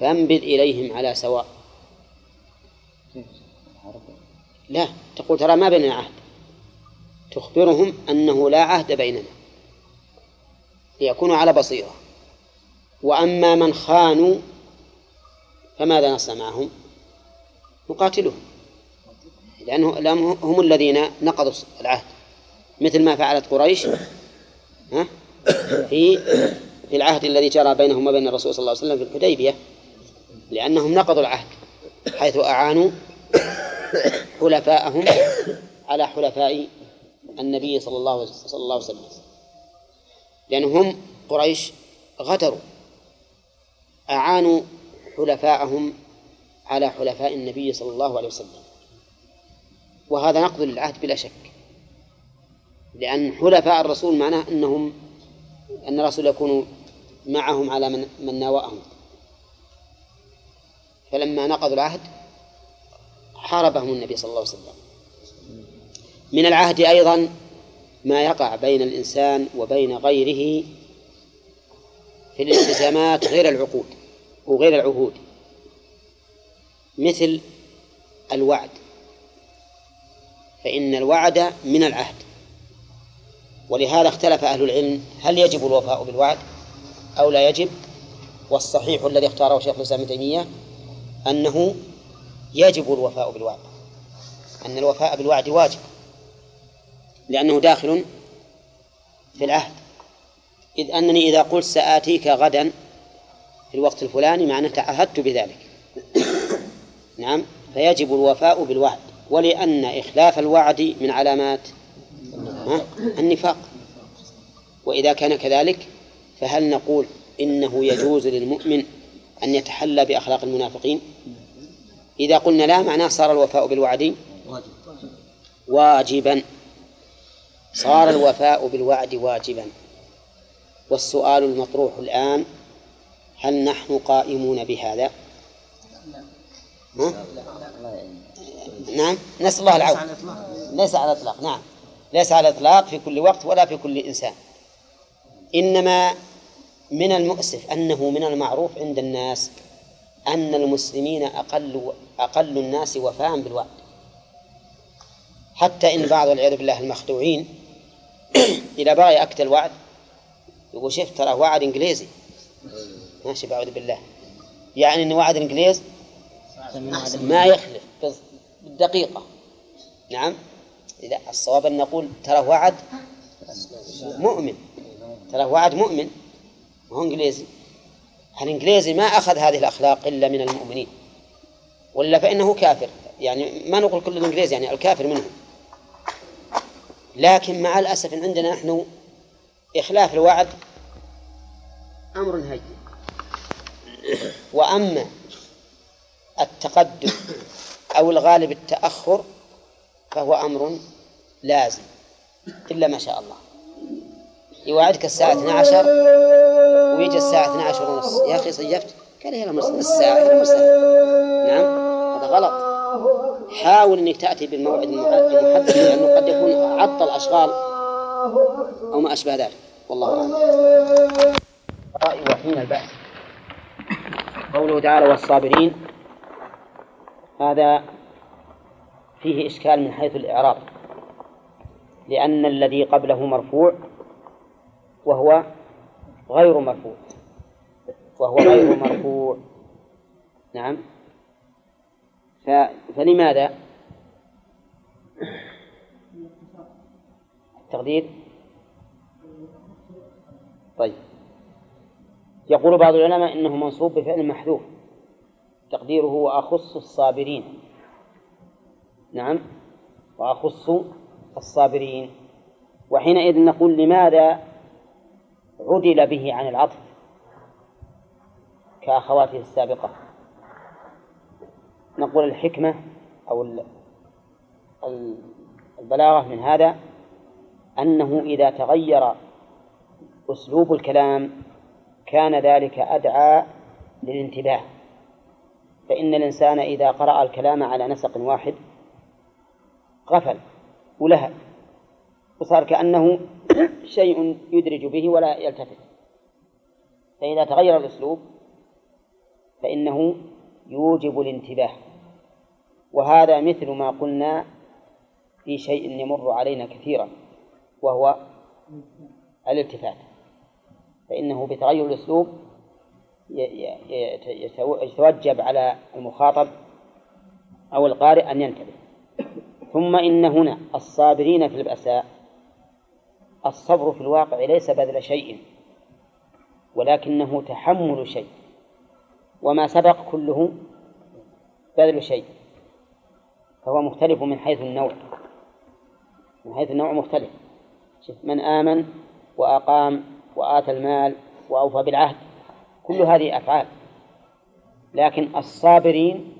فانبذ إليهم على سواء. لا تقول ترى ما بيننا عهد. تخبرهم أنه لا عهد بيننا. ليكونوا على بصيرة. وأما من خانوا فماذا نصنع معهم؟ نقاتلهم. لأنه هم الذين نقضوا العهد. مثل ما فعلت قريش في في العهد الذي جرى بينهم وبين الرسول صلى الله عليه وسلم في الحديبية لأنهم نقضوا العهد حيث أعانوا حلفاءهم على حلفاء النبي صلى الله صلى الله عليه وسلم. لأنهم قريش غدروا أعانوا حلفاءهم على حلفاء النبي صلى الله عليه وسلم. وهذا نقض للعهد بلا شك لأن حلفاء الرسول معناه أنهم أن الرسول يكون معهم على من, من ناوأهم فلما نقضوا العهد حاربهم النبي صلى الله عليه وسلم. من العهد أيضا ما يقع بين الإنسان وبين غيره في الالتزامات غير العقود وغير العهود. مثل الوعد. فإن الوعد من العهد. ولهذا اختلف أهل العلم هل يجب الوفاء بالوعد أو لا يجب والصحيح الذي اختاره شيخ الإسلام ابن تيمية أنه يجب الوفاء بالوعد أن الوفاء بالوعد واجب لأنه داخل في العهد. إذ أنني إذا قلت سآتيك غدا في الوقت الفلاني معناه تعهدت بذلك. نعم فيجب الوفاء بالوعد ولأن إخلاف الوعد من علامات النفاق. وإذا كان كذلك فهل نقول إنه يجوز للمؤمن أن يتحلى بأخلاق المنافقين؟ إذا قلنا لا معناه صار الوفاء بالوعد. واجبا. صار الوفاء بالوعد واجبا. والسؤال المطروح الآن هل نحن قائمون بهذا؟ ها؟ نعم. نسأل الله العون. ليس على الإطلاق. نعم. ليس على الإطلاق في كل وقت ولا في كل إنسان. إنما من المؤسف أنه من المعروف عند الناس أن المسلمين أقل أقل الناس وفاء بالوعد. حتى إن بعض والعياذ بالله المخدوعين إذا بغى يأكد الوعد يقول شفت ترى وعد إنجليزي. ماشي بعوذ بالله. يعني أن وعد الإنجليز ما يخلف. بالدقيقة. نعم. إذا الصواب أن نقول ترى وعد مؤمن. ترى وعد مؤمن. هو إنجليزي؟ الإنجليزي ما أخذ هذه الأخلاق إلا من المؤمنين؟ ولا فإنه كافر؟ يعني ما نقول كل الإنجليز يعني الكافر منهم. لكن مع الأسف إن عندنا نحن إخلاف الوعد أمر هين. وأما التقدم أو الغالب التأخر فهو أمر لازم إلا ما شاء الله. يوعدك الساعة 12 ويجي الساعة 12 ونص. يا أخي صيفت. قال هي نص ساعة هي نص نعم. هذا غلط. حاول أنك تأتي بالموعد المحدد لأنه قد يكون عطل أشغال أو ما أشبه ذلك. والله أعلم. رأي وحين البأس قوله تعالى والصابرين. هذا فيه إشكال من حيث الإعراب. لأن الذي قبله مرفوع وهو غير مرفوع. وهو غير مرفوع. نعم. ف... فلماذا؟ التقدير. طيب. يقول بعض العلماء إنه منصوب بفعل محذوف. تقديره وأخص الصابرين. نعم. وأخص الصابرين. وحينئذ نقول لماذا عدل به عن العطف كأخواته السابقة. نقول الحكمة أو البلاغة من هذا أنه إذا تغير أسلوب الكلام كان ذلك أدعى للانتباه. فإن الإنسان إذا قرأ الكلام على نسق واحد غفل ولهب. وصار كأنه شيء يدرج به ولا يلتفت. فإذا تغير الأسلوب فإنه يوجب الانتباه. وهذا مثل ما قلنا في شيء يمر علينا كثيرا وهو الالتفات. فإنه بتغير الأسلوب يتوجب على المخاطب أو القارئ أن ينتبه. ثم إن هنا الصابرين في البأساء الصبر في الواقع ليس بذل شيء ولكنه تحمل شيء. وما سبق كله بذل شيء فهو مختلف من حيث النوع. من حيث النوع مختلف. من آمن وأقام وآتى المال وأوفى بالعهد كل هذه أفعال. لكن الصابرين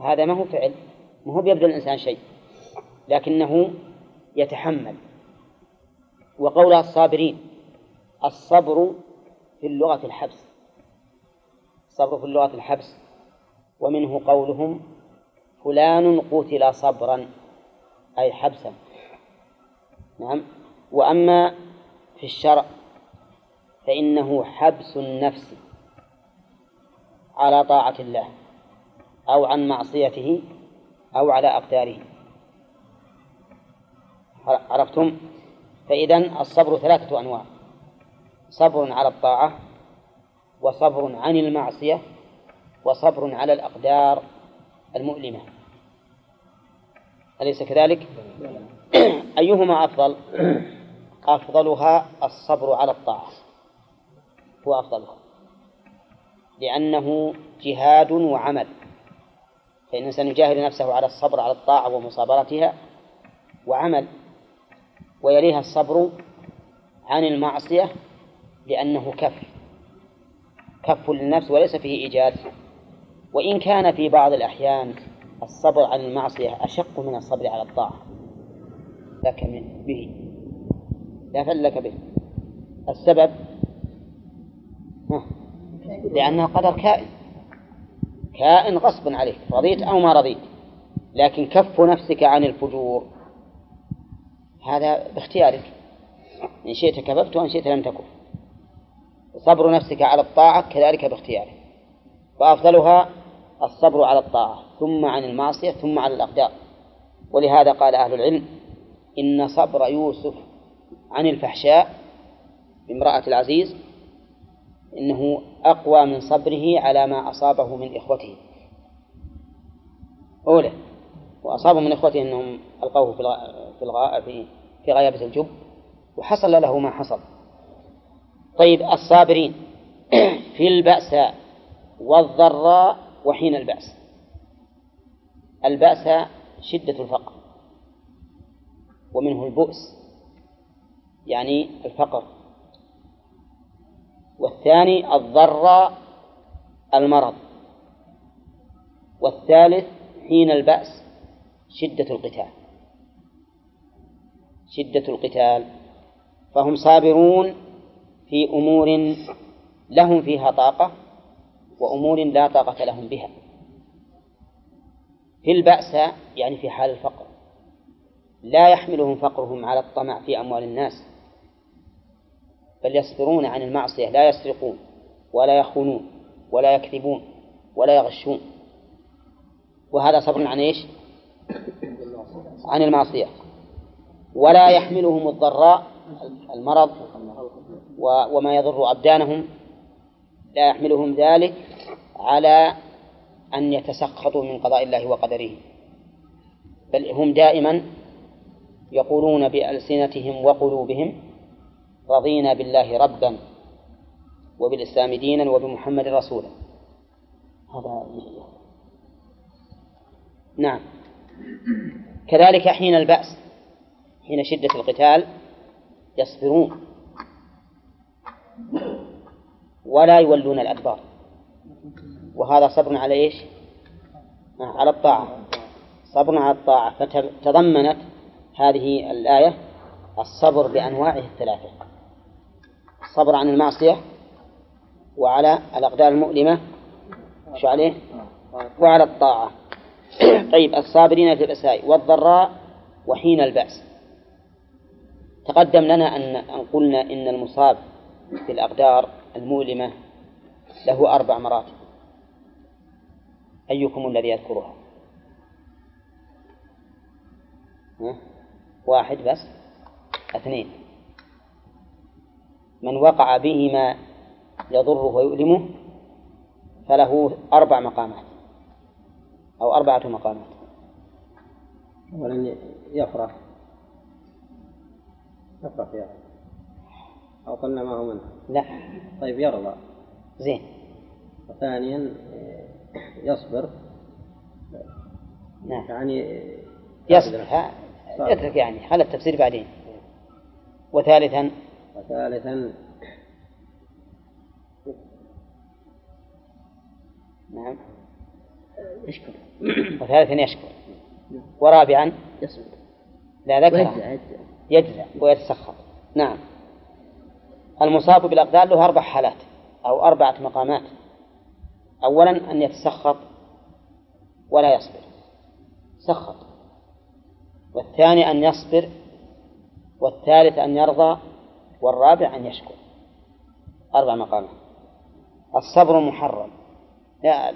هذا ما هو فعل ما هو بيبذل الإنسان شيء لكنه يتحمل. وقولها الصابرين الصبر في اللغة الحبس. الصبر في اللغة الحبس. ومنه قولهم فلان قتل صبرا أي حبسا. نعم. وأما في الشرع فإنه حبس النفس على طاعة الله أو عن معصيته أو على أقداره. عرفتم؟ فإذا الصبر ثلاثة أنواع. صبر على الطاعة وصبر عن المعصية وصبر على الأقدار المؤلمة. أليس كذلك؟ أيهما أفضل؟ أفضلها الصبر على الطاعة. هو أفضلها. لأنه جهاد وعمل. فإن الإنسان يجاهد نفسه على الصبر على الطاعة ومصابرتها وعمل. ويليها الصبر عن المعصية لأنه كف. كف للنفس وليس فيه إيجاد. وإن كان في بعض الأحيان الصبر عن المعصية أشق من الصبر على الطاعة. لك به. لا فلك به. السبب؟ لأنها قدر كائن. كائن غصبا عليك رضيت أو ما رضيت. لكن كف نفسك عن الفجور. هذا باختيارك. إن شئت كففت وإن شئت لم تكف صبر نفسك على الطاعة كذلك باختيارك. فأفضلها الصبر على الطاعة ثم عن المعصية ثم على الأقدار. ولهذا قال أهل العلم إن صبر يوسف عن الفحشاء بامرأة العزيز إنه أقوى من صبره على ما أصابه من إخوته. أولى وأصابه من إخوته أنهم ألقوه في في في غيابة الجب وحصل له ما حصل. طيب الصابرين في البأساء والضراء وحين البأس. البأس شدة الفقر ومنه البؤس يعني الفقر. والثاني الضراء المرض. والثالث حين البأس شدة القتال. شدة القتال فهم صابرون في أمور لهم فيها طاقة وأمور لا طاقة لهم بها. في البأس يعني في حال الفقر لا يحملهم فقرهم على الطمع في أموال الناس بل يصبرون عن المعصية لا يسرقون ولا يخونون ولا يكذبون ولا يغشون. وهذا صبر عن إيش؟ عن المعصية. ولا يحملهم الضراء المرض وما يضر أبدانهم. لا يحملهم ذلك على أن يتسخطوا من قضاء الله وقدره. بل هم دائما يقولون بألسنتهم وقلوبهم رضينا بالله ربا وبالإسلام دينا وبمحمد رسولا. هذا نعم. كذلك حين البأس حين شدة القتال يصبرون ولا يولون الأدبار. وهذا صبر على إيش؟ على الطاعة. صبر على الطاعة. فتضمنت هذه الآية الصبر بأنواعه الثلاثة. الصبر عن المعصية وعلى الأقدار المؤلمة. شو عليه؟ وعلى الطاعة. طيب الصابرين في البأساء والضراء وحين البأس. تقدم لنا أن أن قلنا إن المصاب في الأقدار المؤلمة له أربع مراتب. أيكم الذي يذكرها؟ واحد بس؟ اثنين. من وقع به ما يضره ويؤلمه فله أربع مقامات أو أربعة مقامات. أولا يفرح. يفرح يا أو قلنا ما هو منه لا. طيب يرضى زين. وثانيا يصبر. نعم. يعني يصبر. ها اترك يعني. خلى التفسير بعدين. وثالثا؟ وثالثا نعم. يشكر. وثالثا يشكر. ورابعا؟ يصبر. لا ذكر. يجزع ويتسخط نعم. المصاب بالأقدار له أربع حالات أو أربعة مقامات. أولا أن يتسخط ولا يصبر. سخط. والثاني أن يصبر. والثالث أن يرضى. والرابع أن يشكر. أربع مقامات. الصبر محرم. لا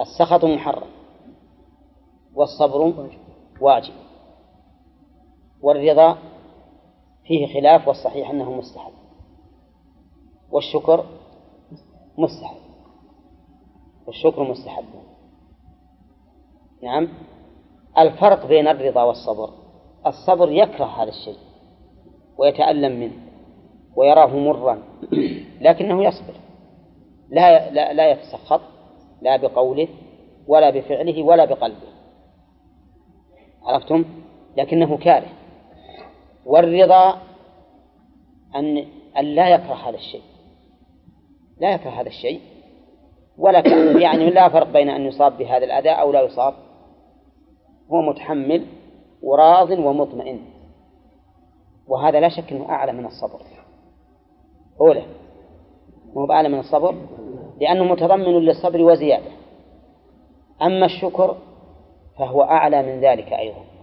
السخط محرم. والصبر واجب. والرضا فيه خلاف والصحيح أنه مستحب. والشكر مستحب. والشكر مستحب. نعم. الفرق بين الرضا والصبر. الصبر يكره هذا الشيء ويتألم منه ويراه مرا لكنه يصبر. لا لا, لا يتسخط لا بقوله ولا بفعله ولا بقلبه. عرفتم؟ لكنه كاره. والرضا أن أن لا يكره هذا الشيء. لا يكره هذا الشيء. ولا يعني لا فرق بين أن يصاب بهذا الأذى أو لا يصاب. هو متحمل وراض ومطمئن. وهذا لا شك أنه أعلى من الصبر. أولى هو أعلى من الصبر؟ لأنه متضمن للصبر وزيادة. أما الشكر فهو أعلى من ذلك أيضا.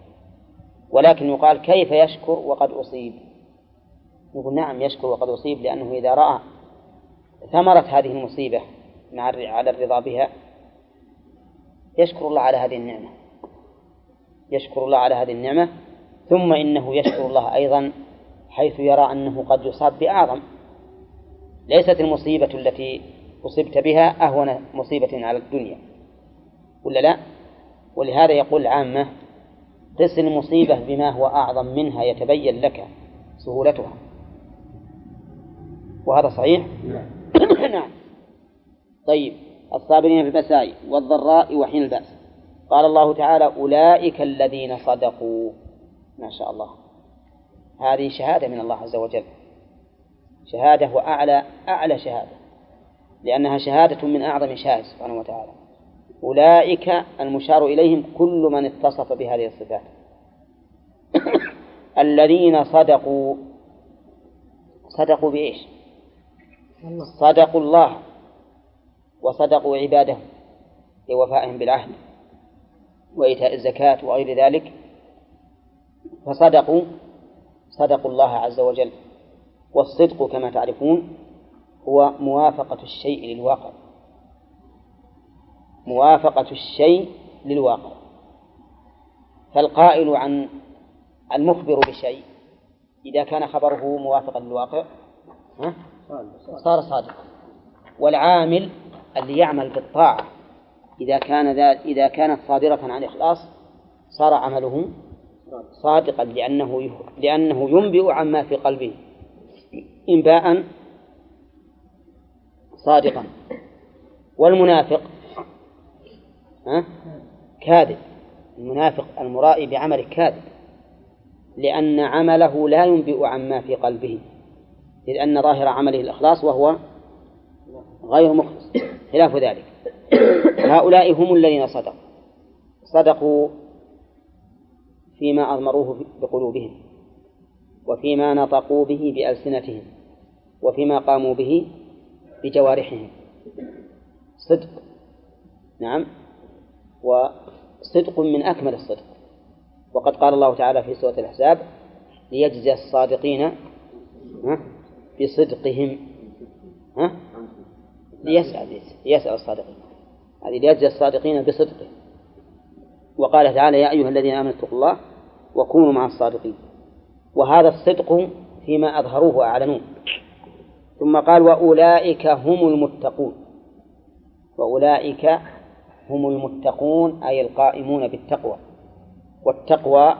ولكن يقال كيف يشكر وقد أصيب. نقول نعم يشكر وقد أصيب لأنه إذا رأى ثمرة هذه المصيبة مع على الرضا بها يشكر الله على هذه النعمة. يشكر الله على هذه النعمة ثم إنه يشكر الله أيضا حيث يرى أنه قد يصاب بأعظم. ليست المصيبة التي أصبت بها أهون مصيبة على الدنيا ولا لا؟ ولهذا يقول العامة قس المصيبة بما هو أعظم منها يتبين لك سهولتها. وهذا صحيح؟ نعم. طيب الصابرين في المساء والضراء وحين البأس. قال الله تعالى أولئك الذين صدقوا. ما شاء الله. هذه شهادة من الله عز وجل. شهادة وأعلى أعلى شهادة. لأنها شهادة من أعظم شهادة سبحانه وتعالى. أولئك المشار إليهم كل من اتصف بهذه الصفات. الذين صدقوا صدقوا بإيش؟ صدقوا الله وصدقوا عباده لوفائهم بالعهد وإيتاء الزكاة وغير ذلك. فصدقوا صدقوا الله عز وجل. والصدق كما تعرفون هو موافقة الشيء للواقع. موافقة الشيء للواقع. فالقائل عن المخبر بشيء إذا كان خبره موافقا للواقع صار صادقا والعامل اللي يعمل بالطاعة إذا كان ذا إذا كانت صادرة عن إخلاص صار عمله صادقا لأنه لأنه ينبئ عما في قلبه. إنباء صادقا. والمنافق كاذب. المنافق المرائي بعمله كاذب. لأن عمله لا ينبئ عما في قلبه. إذ أن ظاهر عمله الإخلاص وهو غير مخلص. خلاف ذلك. هؤلاء هم الذين صدقوا. صدقوا فيما أضمروه بقلوبهم وفيما نطقوا به بألسنتهم وفيما قاموا به بجوارحهم. صدق. نعم. وصدق من أكمل الصدق. وقد قال الله تعالى في سورة الأحزاب ليجزي الصادقين بصدقهم؟ ليسأل ليسأل الصادقين. هذه ليجزي الصادقين بصدقهم وقال تعالى يا أيها الذين آمنوا اتقوا الله وكونوا مع الصادقين. وهذا الصدق فيما أظهروه وأعلنوه. ثم قال وأولئك هم المتقون. وأولئك هم المتقون أي القائمون بالتقوى. والتقوى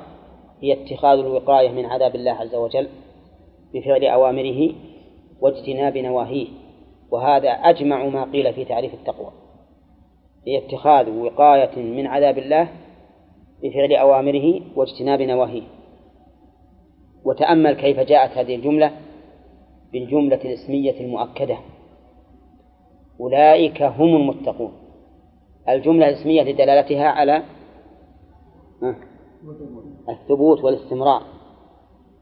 هي اتخاذ الوقاية من عذاب الله عز وجل بفعل أوامره واجتناب نواهيه. وهذا أجمع ما قيل في تعريف التقوى. هي اتخاذ وقاية من عذاب الله بفعل أوامره واجتناب نواهيه. وتأمل كيف جاءت هذه الجملة بالجملة الاسمية المؤكدة. أولئك هم المتقون. الجملة الاسمية لدلالتها على الثبوت والاستمرار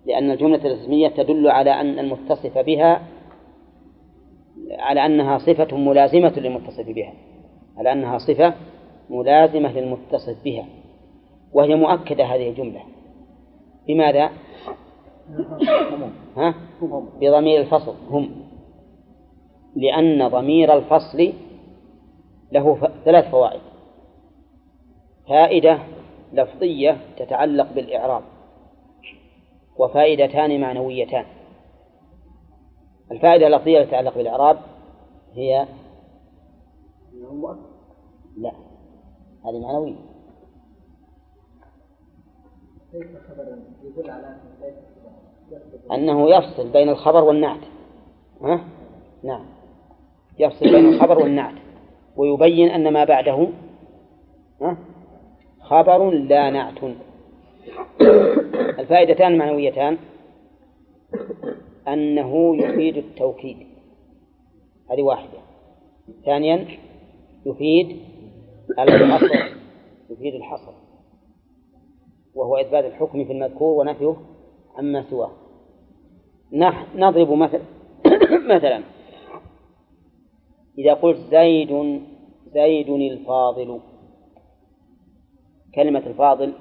لأن الجملة الاسمية تدل على أن المتصف بها على أنها صفة ملازمة للمتصف بها على أنها صفة ملازمة للمتصف بها وهي مؤكدة هذه الجملة بماذا؟ ها؟ بضمير الفصل هم لأن ضمير الفصل له ثلاث فوائد. فائدة لفظية تتعلق بالإعراب. وفائدتان معنويتان. الفائدة اللفظية تتعلق بالإعراب هي لا هذه معنوية. أنه يفصل بين الخبر والنعت. ها؟ نعم. يفصل بين الخبر والنعت. ويبين أن ما بعده؟ خبر لا نعت. الفائدتان المعنويتان أنه يفيد التوكيد. هذه واحدة. ثانيا يفيد الحصر. يفيد الحصر. وهو إثبات الحكم في المذكور ونفيه عما سواه. نضرب مثل مثلا. إذا قلت زيد زيد الفاضل كلمة الفاضل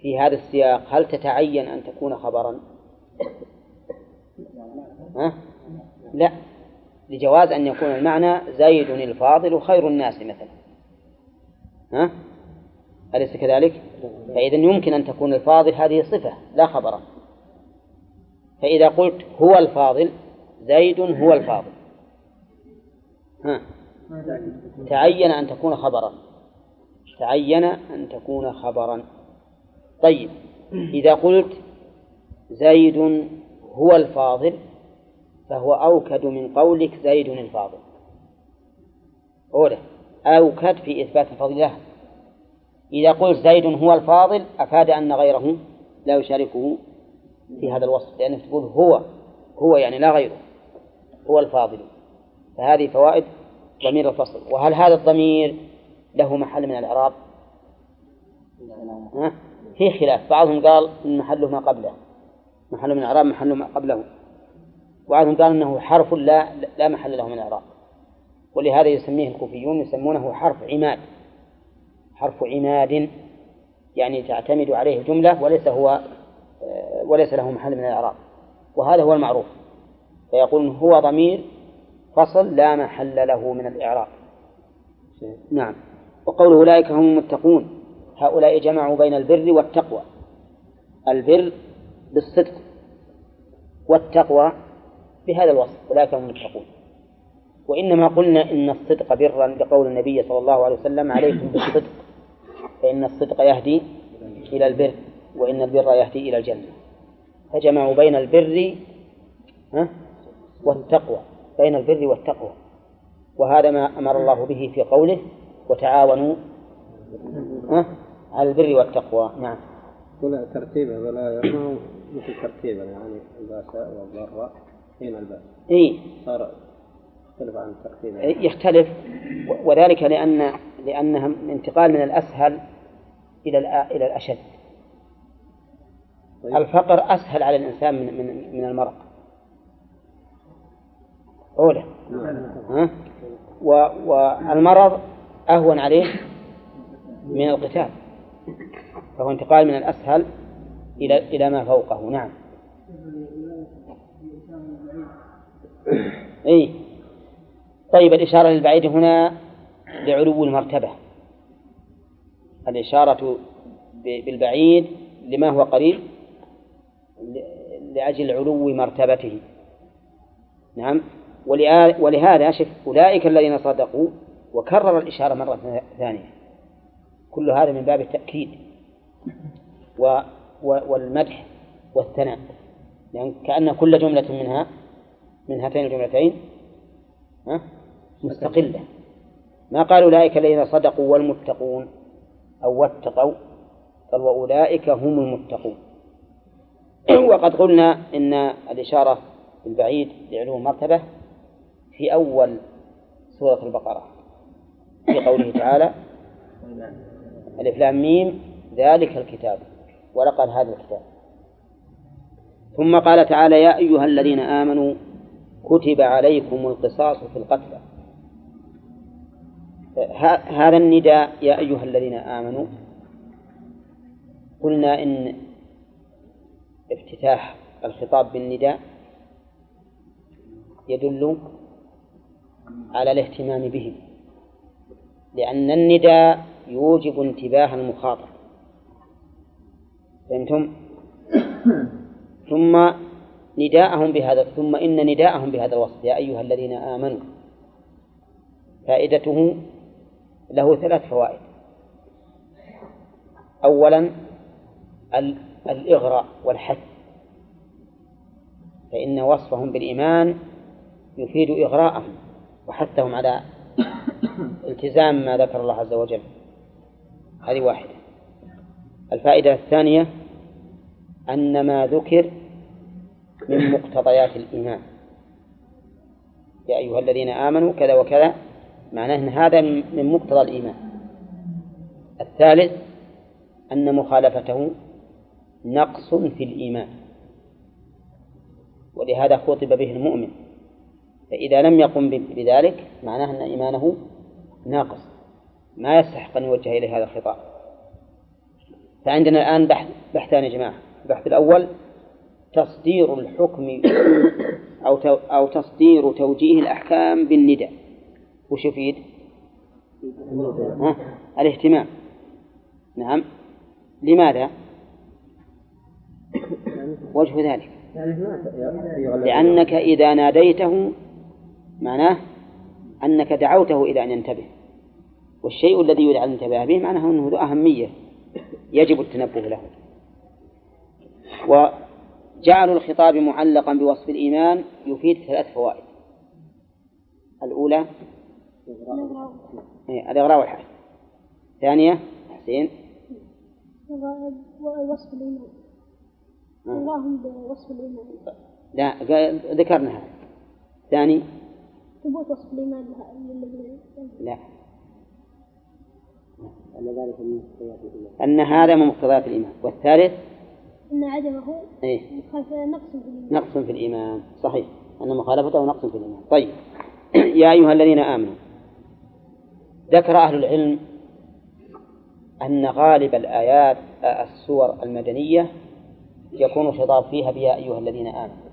في هذا السياق هل تتعين أن تكون خبرا؟ ها؟ لا لجواز أن يكون المعنى زيد الفاضل خير الناس مثلا ها؟ أليس كذلك؟ فإذا يمكن أن تكون الفاضل هذه صفة لا خبرا فإذا قلت هو الفاضل زيد هو الفاضل ها. تعين أن تكون خبرا. تعين أن تكون خبرا. طيب. إذا قلت زيد هو الفاضل فهو أوكد من قولك زيد الفاضل. أوله أوكد في إثبات الفضل إذا قلت زيد هو الفاضل أفاد أن غيره لا يشاركه في هذا الوصف لأنك تقول هو هو يعني لا غيره هو الفاضل. فهذه فوائد ضمير الفصل. وهل هذا الضمير له محل من الإعراب؟ في خلاف. بعضهم قال إن محله ما قبله. محل من الإعراب محل ما قبله. وبعضهم قال إنه حرف لا لا محل له من الإعراب. ولهذا يسميه الكوفيون يسمونه حرف عماد. حرف عماد يعني تعتمد عليه جملة وليس هو وليس له محل من الإعراب. وهذا هو المعروف. فيقول هو ضمير فصل لا محل له من الإعراب. نعم. وقوله أولئك هم المتقون. هؤلاء جمعوا بين البر والتقوى. البر بالصدق والتقوى بهذا الوصف أولئك هم المتقون. وإنما قلنا إن الصدق برا لقول النبي صلى الله عليه وسلم عليكم بالصدق. فإن الصدق يهدي إلى البر وإن البر يهدي إلى الجنة. فجمعوا بين البر والتقوى. بين البر والتقوى. وهذا ما أمر الله به في قوله وتعاونوا على البر والتقوى. نعم. ولا ترتيبه ولا مثل ترتيبه يعني الباساء والضراء حين الباس. إي. صار يختلف عن ترتيبه يختلف. وذلك لأن لأنها انتقال من الأسهل إلى إلى الأشد. طيب. الفقر أسهل على الإنسان من من من المرض. أولى. ها؟ والمرض أهون عليه من القتال. فهو انتقال من الأسهل إلى إلى ما فوقه. نعم. أي طيب الإشارة للبعيد هنا لعلو المرتبة. الإشارة بالبعيد لما هو قريب لأجل علو مرتبته. نعم. ولهذا شف أولئك الذين صدقوا وكرر الإشارة مرة ثانية. كل هذا من باب التأكيد و والمدح والثناء. يعني كأن كل جملة منها من هاتين الجملتين مستقلة. ما قال أولئك الذين صدقوا والمتقون أو واتقوا قال وأولئك هم المتقون. وقد قلنا إن الإشارة بالبعيد لعلو مرتبة في أول سورة البقرة في قوله تعالى ألف لام ميم ذلك الكتاب ولقد هذا الكتاب. ثم قال تعالى يا أيها الذين آمنوا كتب عليكم القصاص في القتلى. هذا النداء يا أيها الذين آمنوا قلنا إن افتتاح الخطاب بالنداء يدل على الاهتمام بهم لأن النداء يوجب انتباه المخاطب فهمتم؟ ثم نداءهم بهذا ثم إن نداءهم بهذا الوصف. يا أيها الذين آمنوا فائدته له ثلاث فوائد. أولا الإغراء والحث. فإن وصفهم بالإيمان يفيد إغراءهم. وحثهم على التزام ما ذكر الله عز وجل. هذه واحدة. الفائدة الثانية أن ما ذكر من مقتضيات الإيمان. يا أيها الذين آمنوا كذا وكذا معناه أن هذا من مقتضى الإيمان. الثالث أن مخالفته نقص في الإيمان. ولهذا خطب به المؤمن. فإذا لم يقم بذلك معناه أن إيمانه ناقص. ما يستحق أن يوجه إليه هذا الخطاب. فعندنا الآن بحث بحثان يا جماعة. البحث الأول تصدير الحكم أو أو تصدير توجيه الأحكام بالنداء. وش يفيد؟ الاهتمام. نعم. لماذا؟ وجه ذلك. لأنك إذا ناديته معناه أنك دعوته إلى أن ينتبه. والشيء الذي يدعى الانتباه به معناه أنه ذو أهمية يجب التنبه له. وجعل الخطاب معلقا بوصف الإيمان يفيد ثلاث فوائد. الأولى الإغراء والحث ثانية حسين وصف الإيمان. اللهم بوصف الإيمان. لا ذكرنا هذا ثاني ثبوت وصف الإيمان لا. أن ذلك من مقتضيات الإيمان. أن هذا من مقتضيات الإيمان. والثالث؟ أن عدمه إيه؟ نقص في الإيمان. نقص في الإيمان. صحيح. أن مخالفته نقص في الإيمان. طيب. يا أيها الذين آمنوا ذكر أهل العلم أن غالب الآيات السور المدنية يكون الخطاب فيها بيا أيها الذين آمنوا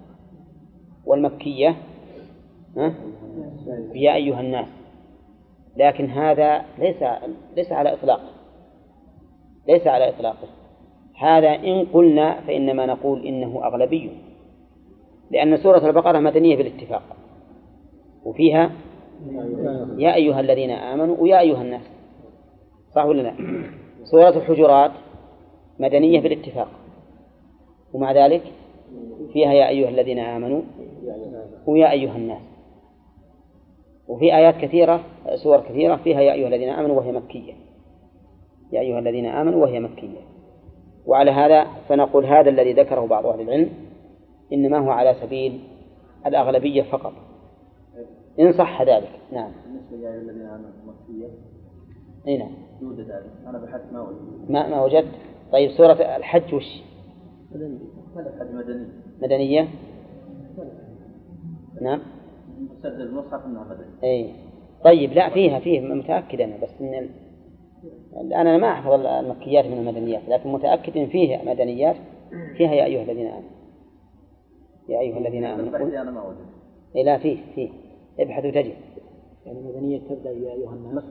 والمكية بيا أيها الناس لكن هذا ليس ليس على إطلاقه ليس على إطلاقه. هذا إن قلنا فإنما نقول إنه أغلبي. لأن سورة البقرة مدنية بالاتفاق. وفيها يا أيها الذين آمنوا ويا أيها الناس. صح ولا لا؟ سورة الحجرات مدنية بالاتفاق. ومع ذلك فيها يا أيها الذين آمنوا ويا أيها الناس. وفي آيات كثيرة سور كثيرة فيها يا أيها الذين آمنوا وهي مكية. يا أيها الذين آمنوا وهي مكية. وعلى هذا فنقول هذا الذي ذكره بعض أهل العلم إنما هو على سبيل الأغلبية فقط. إن صح ذلك. نعم. بالنسبة يا الذين آمنوا مكية. أي نعم. يوجد ذلك. أنا بحثت ما وجدت ما ما وجدت؟ طيب سورة الحج وش؟ هذا حد مدني مدنية. نعم. مسجل المصحف انها مدني أي. طيب لا فيها فيه متأكد أنا بس إن ال... أنا ما أحفظ المكيات من المدنيات لكن متأكد إن فيه مدنيات. فيها يا أيها الذين آمنوا. يا أيها الذين آمنوا. بحثي أنا ما وجدت إيه لا فيه فيه. ابحث وتجد. يعني مدنية تبدأ يا أيها الناس.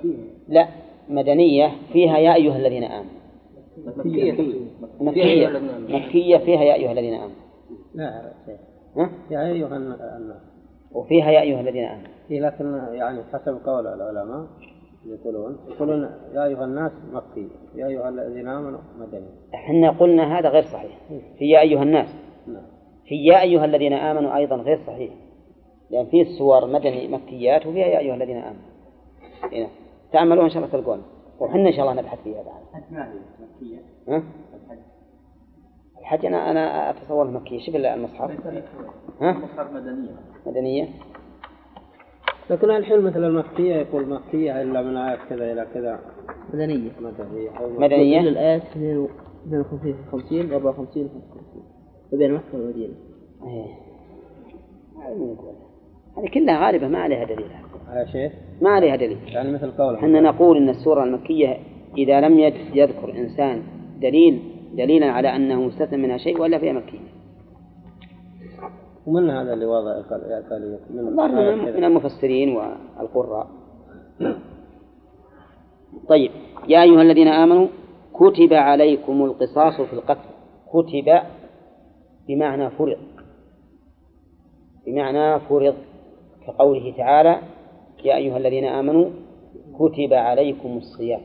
لا مدنية فيها يا أيها الذين آمنوا. مكية. مكية. مكية فيها يا أيها الذين آمنوا. لا ها؟ يا أيها الناس. وفيها يا أيها الذين آمنوا. إيه لكن يعني حسب قول العلماء يقولون يقولون يا أيها الناس مكي. يا أيها الذين آمنوا مدني. إحنا قلنا هذا غير صحيح. في يا أيها الناس. نعم. في يا أيها الذين آمنوا أيضا غير صحيح. لأن في السور مدني مكيات وفيها يا أيها الذين آمنوا. هنا تأملوا إن شاء الله تلقون. وحنا إن شاء الله نبحث فيها بعد ما هي مكية الحج أنا أنا أتصور مكية شوف المصحف. ها؟ مصحف مدنية. مدنية. لكن الحين مثل المكية يقول مكية إلا من آية كذا إلى كذا. مدنية. مدنية. كل مدنية. الآيات 52 50 54 55 وبين مكة والمدينة. إيه. هذه كلها غالبة ما عليها دليل. على شيء؟ ما عليها دليل. يعني مثل قوله إحنا نقول إن السورة المكية إذا لم يذكر إنسان دليل دليلا على أنه مستثنى منها شيء ولا فيها مكية ومن هذا اللي وضع الآلية من. من المفسرين والقراء. طيب يا أيها الذين آمنوا كتب عليكم القصاص في القتل. كتب بمعنى فرض. بمعنى فرض. كقوله تعالى يا أيها الذين آمنوا كتب عليكم الصيام.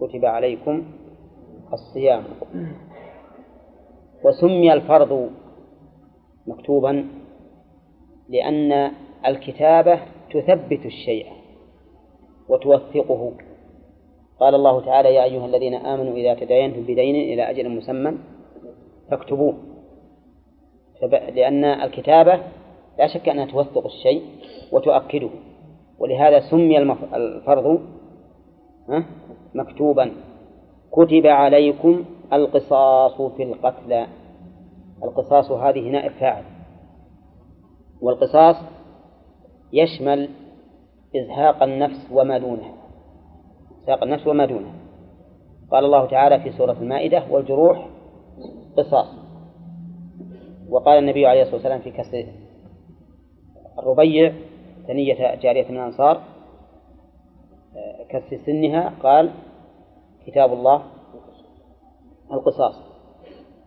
كتب عليكم الصيام وسمي الفرض مكتوبا لأن الكتابة تثبت الشيء وتوثقه قال الله تعالى يا أيها الذين آمنوا إذا تداينتم بدين إلى أجل مسمى فاكتبوه. لأن الكتابة لا شك أنها توثق الشيء وتؤكده ولهذا سمي. الفرض؟ مكتوبا كتب عليكم القصاص في القتلى. القصاص هذه نائب فاعل. والقصاص يشمل إزهاق النفس وما دونها. إزهاق النفس وما دونها. قال الله تعالى في سورة المائدة والجروح قصاص. وقال النبي عليه الصلاة والسلام في كسر الربيع ثنية جارية من الأنصار آه، كسر سنها قال كتاب الله القصاص.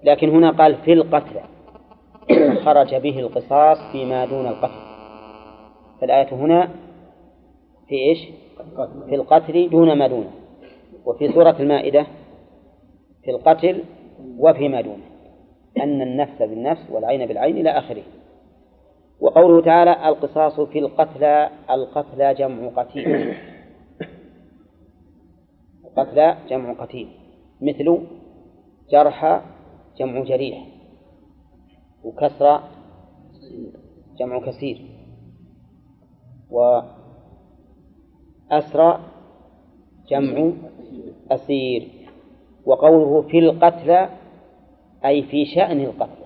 لكن هنا قال في القتل. خرج به القصاص فيما دون القتل. فالآية هنا في إيش؟ في القتل دون ما دونه. وفي سورة المائدة في القتل وفيما دونه. أن النفس بالنفس والعين بالعين إلى آخره. وقوله تعالى القصاص في القتلى القتلى جمع قتيل. القتلى جمع قتيل مثل جرح جمع جريح وكسر جمع كثير وأسرى جمع أسير وقوله في القتلى أي في شأن القتلى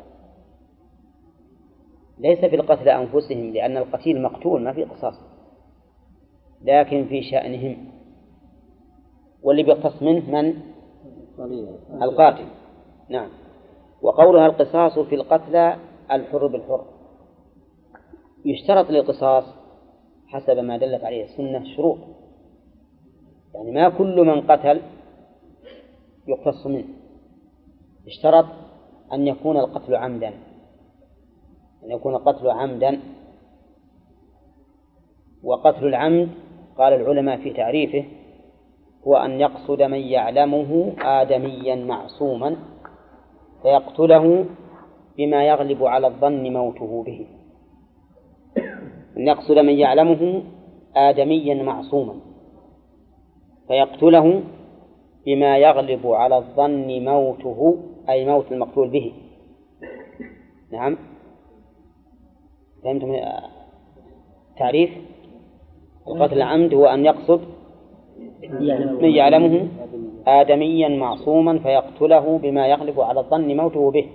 ليس في القتلى أنفسهم لأن القتيل مقتول ما في قصاص لكن في شأنهم. واللي بيقتص منه من؟ القاتل. نعم. وقولها القصاص في القتلى الحر بالحر. يشترط للقصاص حسب ما دلت عليه السنة شروط. يعني ما كل من قتل يقتص منه. اشترط أن يكون القتل عمدا. أن يكون القتل عمدا. وقتل العمد قال العلماء في تعريفه هو أن يقصد من يعلمه آدميا معصوما فيقتله بما يغلب على الظن موته به. أن يقصد من يعلمه آدميا معصوما فيقتله بما يغلب على الظن موته أي موت المقتول به. نعم. فهمتم تعريف؟ القتل العمد هو أن يقصد من يعلمه آدميا معصوما فيقتله بما يغلب على الظن موته به.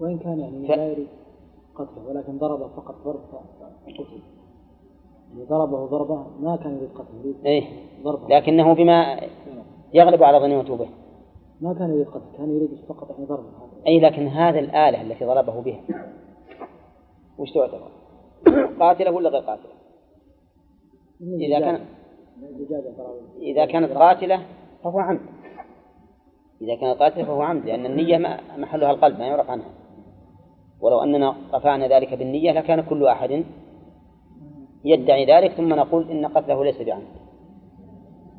وإن كان يعني ف- لا يريد قتله ولكن ضربه فقط ضرب فقتل يعني ضربه ضربة ما كان يريد قتله يريد إيه. ضربة. لكنه بما يغلب على ظن موته به. ما كان يريد قتله كان يريد فقط يعني ضربه هذا أي لكن هذا الآلة التي ضربه بها. وش تعتبر؟ قاتلة ولا غير قاتلة؟ إذا كان ضربه إذا كانت قاتلة فهو عمد. إذا كانت قاتلة فهو عمد لأن النية محلها القلب ما يعرف عنها. ولو أننا رفعنا ذلك بالنية لكان كل أحد يدعي ذلك ثم نقول إن قتله ليس بعمد.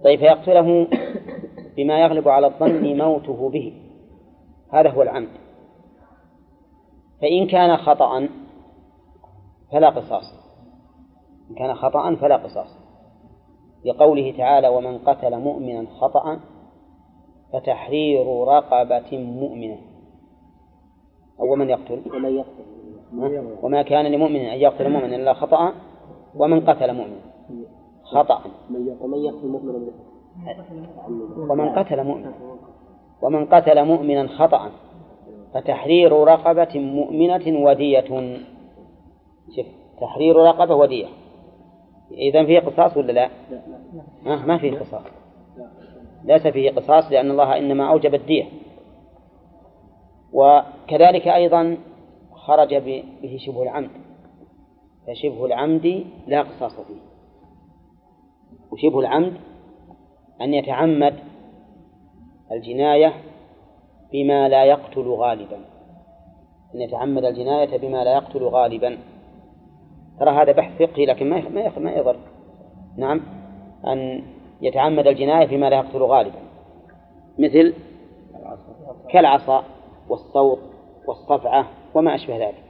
طيب فيقتله بما يغلب على الظن موته به. هذا هو العمد. فإن كان خطأ فلا قصاص. إن كان خطأ فلا قصاص. لقوله تعالى ومن قتل مؤمنا خطأ فتحرير رقبة مؤمنة. أو من يقتل؟ ومن يقتل وما كان لمؤمن أن يقتل مؤمنا إلا خطأ ومن قتل مؤمنا خطأ. ومن يقتل مؤمنا. ومن قتل مؤمنا ومن قتل مؤمنا خطأ فتحرير رقبة مؤمنة ودية. شوف تحرير رقبة ودية. إذا فيه قصاص ولا لا؟ آه ما فيه قصاص. ليس فيه قصاص لأن الله إنما أوجب الدية. وكذلك أيضا خرج به شبه العمد. فشبه العمد لا قصاص فيه. وشبه العمد أن يتعمد الجناية بما لا يقتل غالبا. أن يتعمد الجناية بما لا يقتل غالبا. ترى هذا بحث فقهي لكن ما ما ما يضر. نعم. أن يتعمد الجناية بما لا يقتل غالبا. مثل كالعصا والصوت والصفعة وما أشبه ذلك.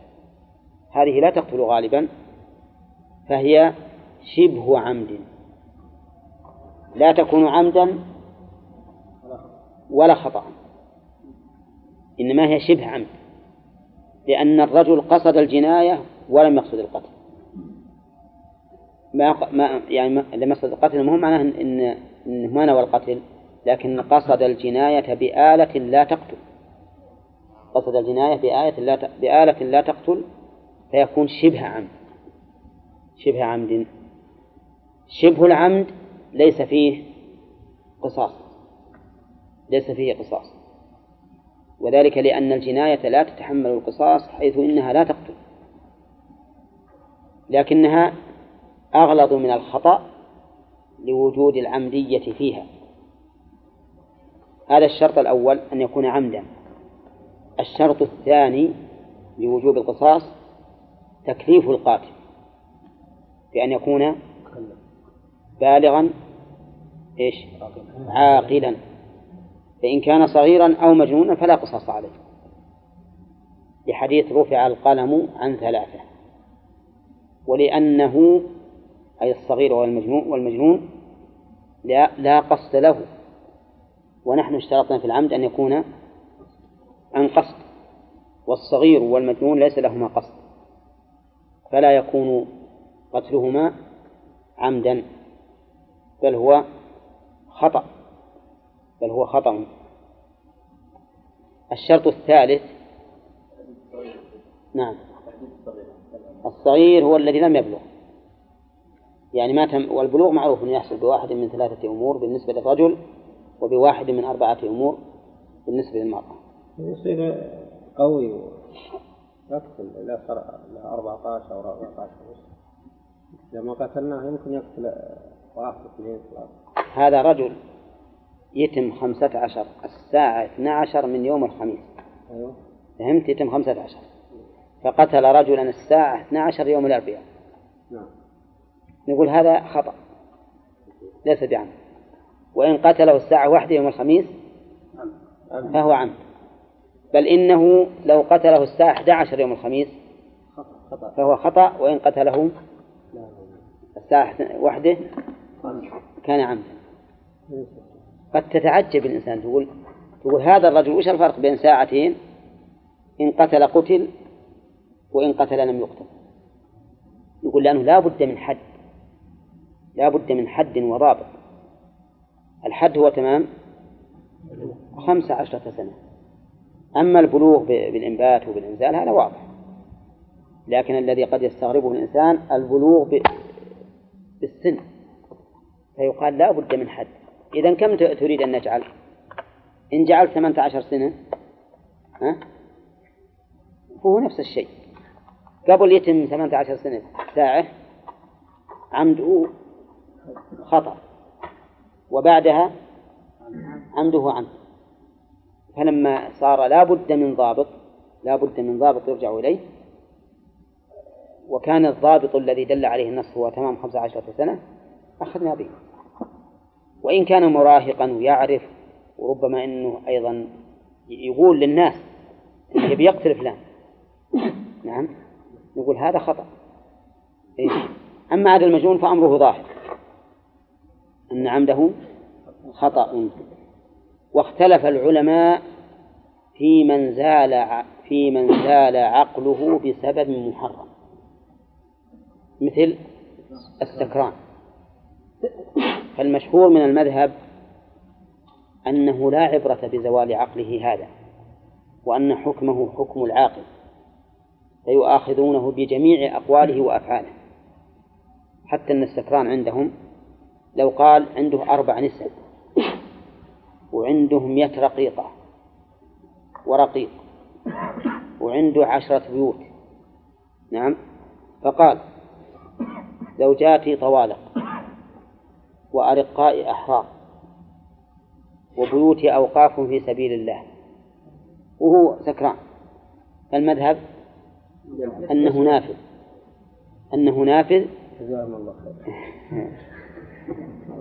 هذه لا تقتل غالبا فهي شبه عمد. لا تكون عمدا ولا خطأ. إنما هي شبه عمد لأن الرجل قصد الجناية ولم يقصد القتل. ما ما يعني لم يقصد القتل مو معناه إن إنه ما نوى القتل لكن قصد الجناية بآلة لا تقتل. قصد الجناية بآية لا. بآلة لا تقتل فيكون شبه عمد. شبه عمد. شبه العمد ليس فيه قصاص. ليس فيه قصاص. وذلك لأن الجناية لا تتحمل القصاص حيث إنها لا تقتل. لكنها أغلظ من الخطأ لوجود العمدية فيها. هذا الشرط الأول أن يكون عمدا. الشرط الثاني لوجوب القصاص تكليف القاتل بأن يكون بالغا إيش؟ عاقلا. فإن كان صغيرا أو مجنونا فلا قصاص عليه. لحديث رفع القلم عن ثلاثة. ولأنه أي الصغير والمجنون والمجنون لا, لا قصد له. ونحن اشترطنا في العمد أن يكون عن قصد. والصغير والمجنون ليس لهما قصد. فلا يكون قتلهما عمدا بل هو خطأ. بل هو خطأ. الشرط الثالث نعم. الصغير هو الذي لم يبلغ. يعني ما تم والبلوغ معروف أنه يحصل بواحد من ثلاثة أمور بالنسبة للرجل وبواحد من أربعة أمور بالنسبة للمرأة. يصير قوي يقتل إذا صار له 14 أو 14 إذا ما قتلناه يمكن يقتل واحد اثنين ثلاثة. هذا رجل يتم خمسة عشر الساعة اثنى عشر من يوم الخميس. أيوه. فهمت؟ يتم خمسة عشر. فقتل رجلا الساعة اثنى عشر يوم الأربعاء. نعم. نقول هذا خطأ ليس بعمد وإن قتله الساعة واحدة يوم الخميس فهو عمد بل إنه لو قتله الساعة 11 يوم الخميس فهو خطأ وإن قتله الساعة واحدة كان عمدا قد تتعجب الإنسان تقول تقول هذا الرجل وش الفرق بين ساعتين؟ إن قتل قتل وإن قتل لم يقتل. يقول لأنه لا بد من حد. لا بد من حد وضابط. الحد هو تمام؟ خمسة عشرة سنة. أما البلوغ بالإنبات وبالإنزال هذا واضح. لكن الذي قد يستغربه الإنسان البلوغ بالسن. فيقال لا بد من حد. إذا كم تريد أن نجعل؟ إن جعلت ثمانية عشر سنة ها؟ فهو نفس الشيء. قبل يتم ثمانية عشر سنة ساعة عمده خطأ. وبعدها عمده عمد. فلما صار لا بد من ضابط لا بد من ضابط يرجع إليه. وكان الضابط الذي دل عليه النص هو تمام خمسة عشرة سنة أخذنا به. وإن كان مراهقا ويعرف وربما أنه أيضا يقول للناس يبي يقتل فلان. نعم نقول هذا خطأ. إيه؟ أما عاد المجنون فأمره ظاهر. أن عمده خطأ. واختلف العلماء في من زال في من زال عقله بسبب محرم. مثل السكران. فالمشهور من المذهب أنه لا عبرة بزوال عقله هذا وأن حكمه حكم العاقل فيؤاخذونه بجميع أقواله وأفعاله حتى أن السكران عندهم لو قال عنده أربع نساء وعنده مئة رقيقة ورقيق وعنده عشرة بيوت. نعم. فقال زوجاتي طوالق وأرقاء أحرار وبيوتي أوقاف في سبيل الله وهو سكران فالمذهب أنه نافذ أنه نافذ. جزاهم الله خير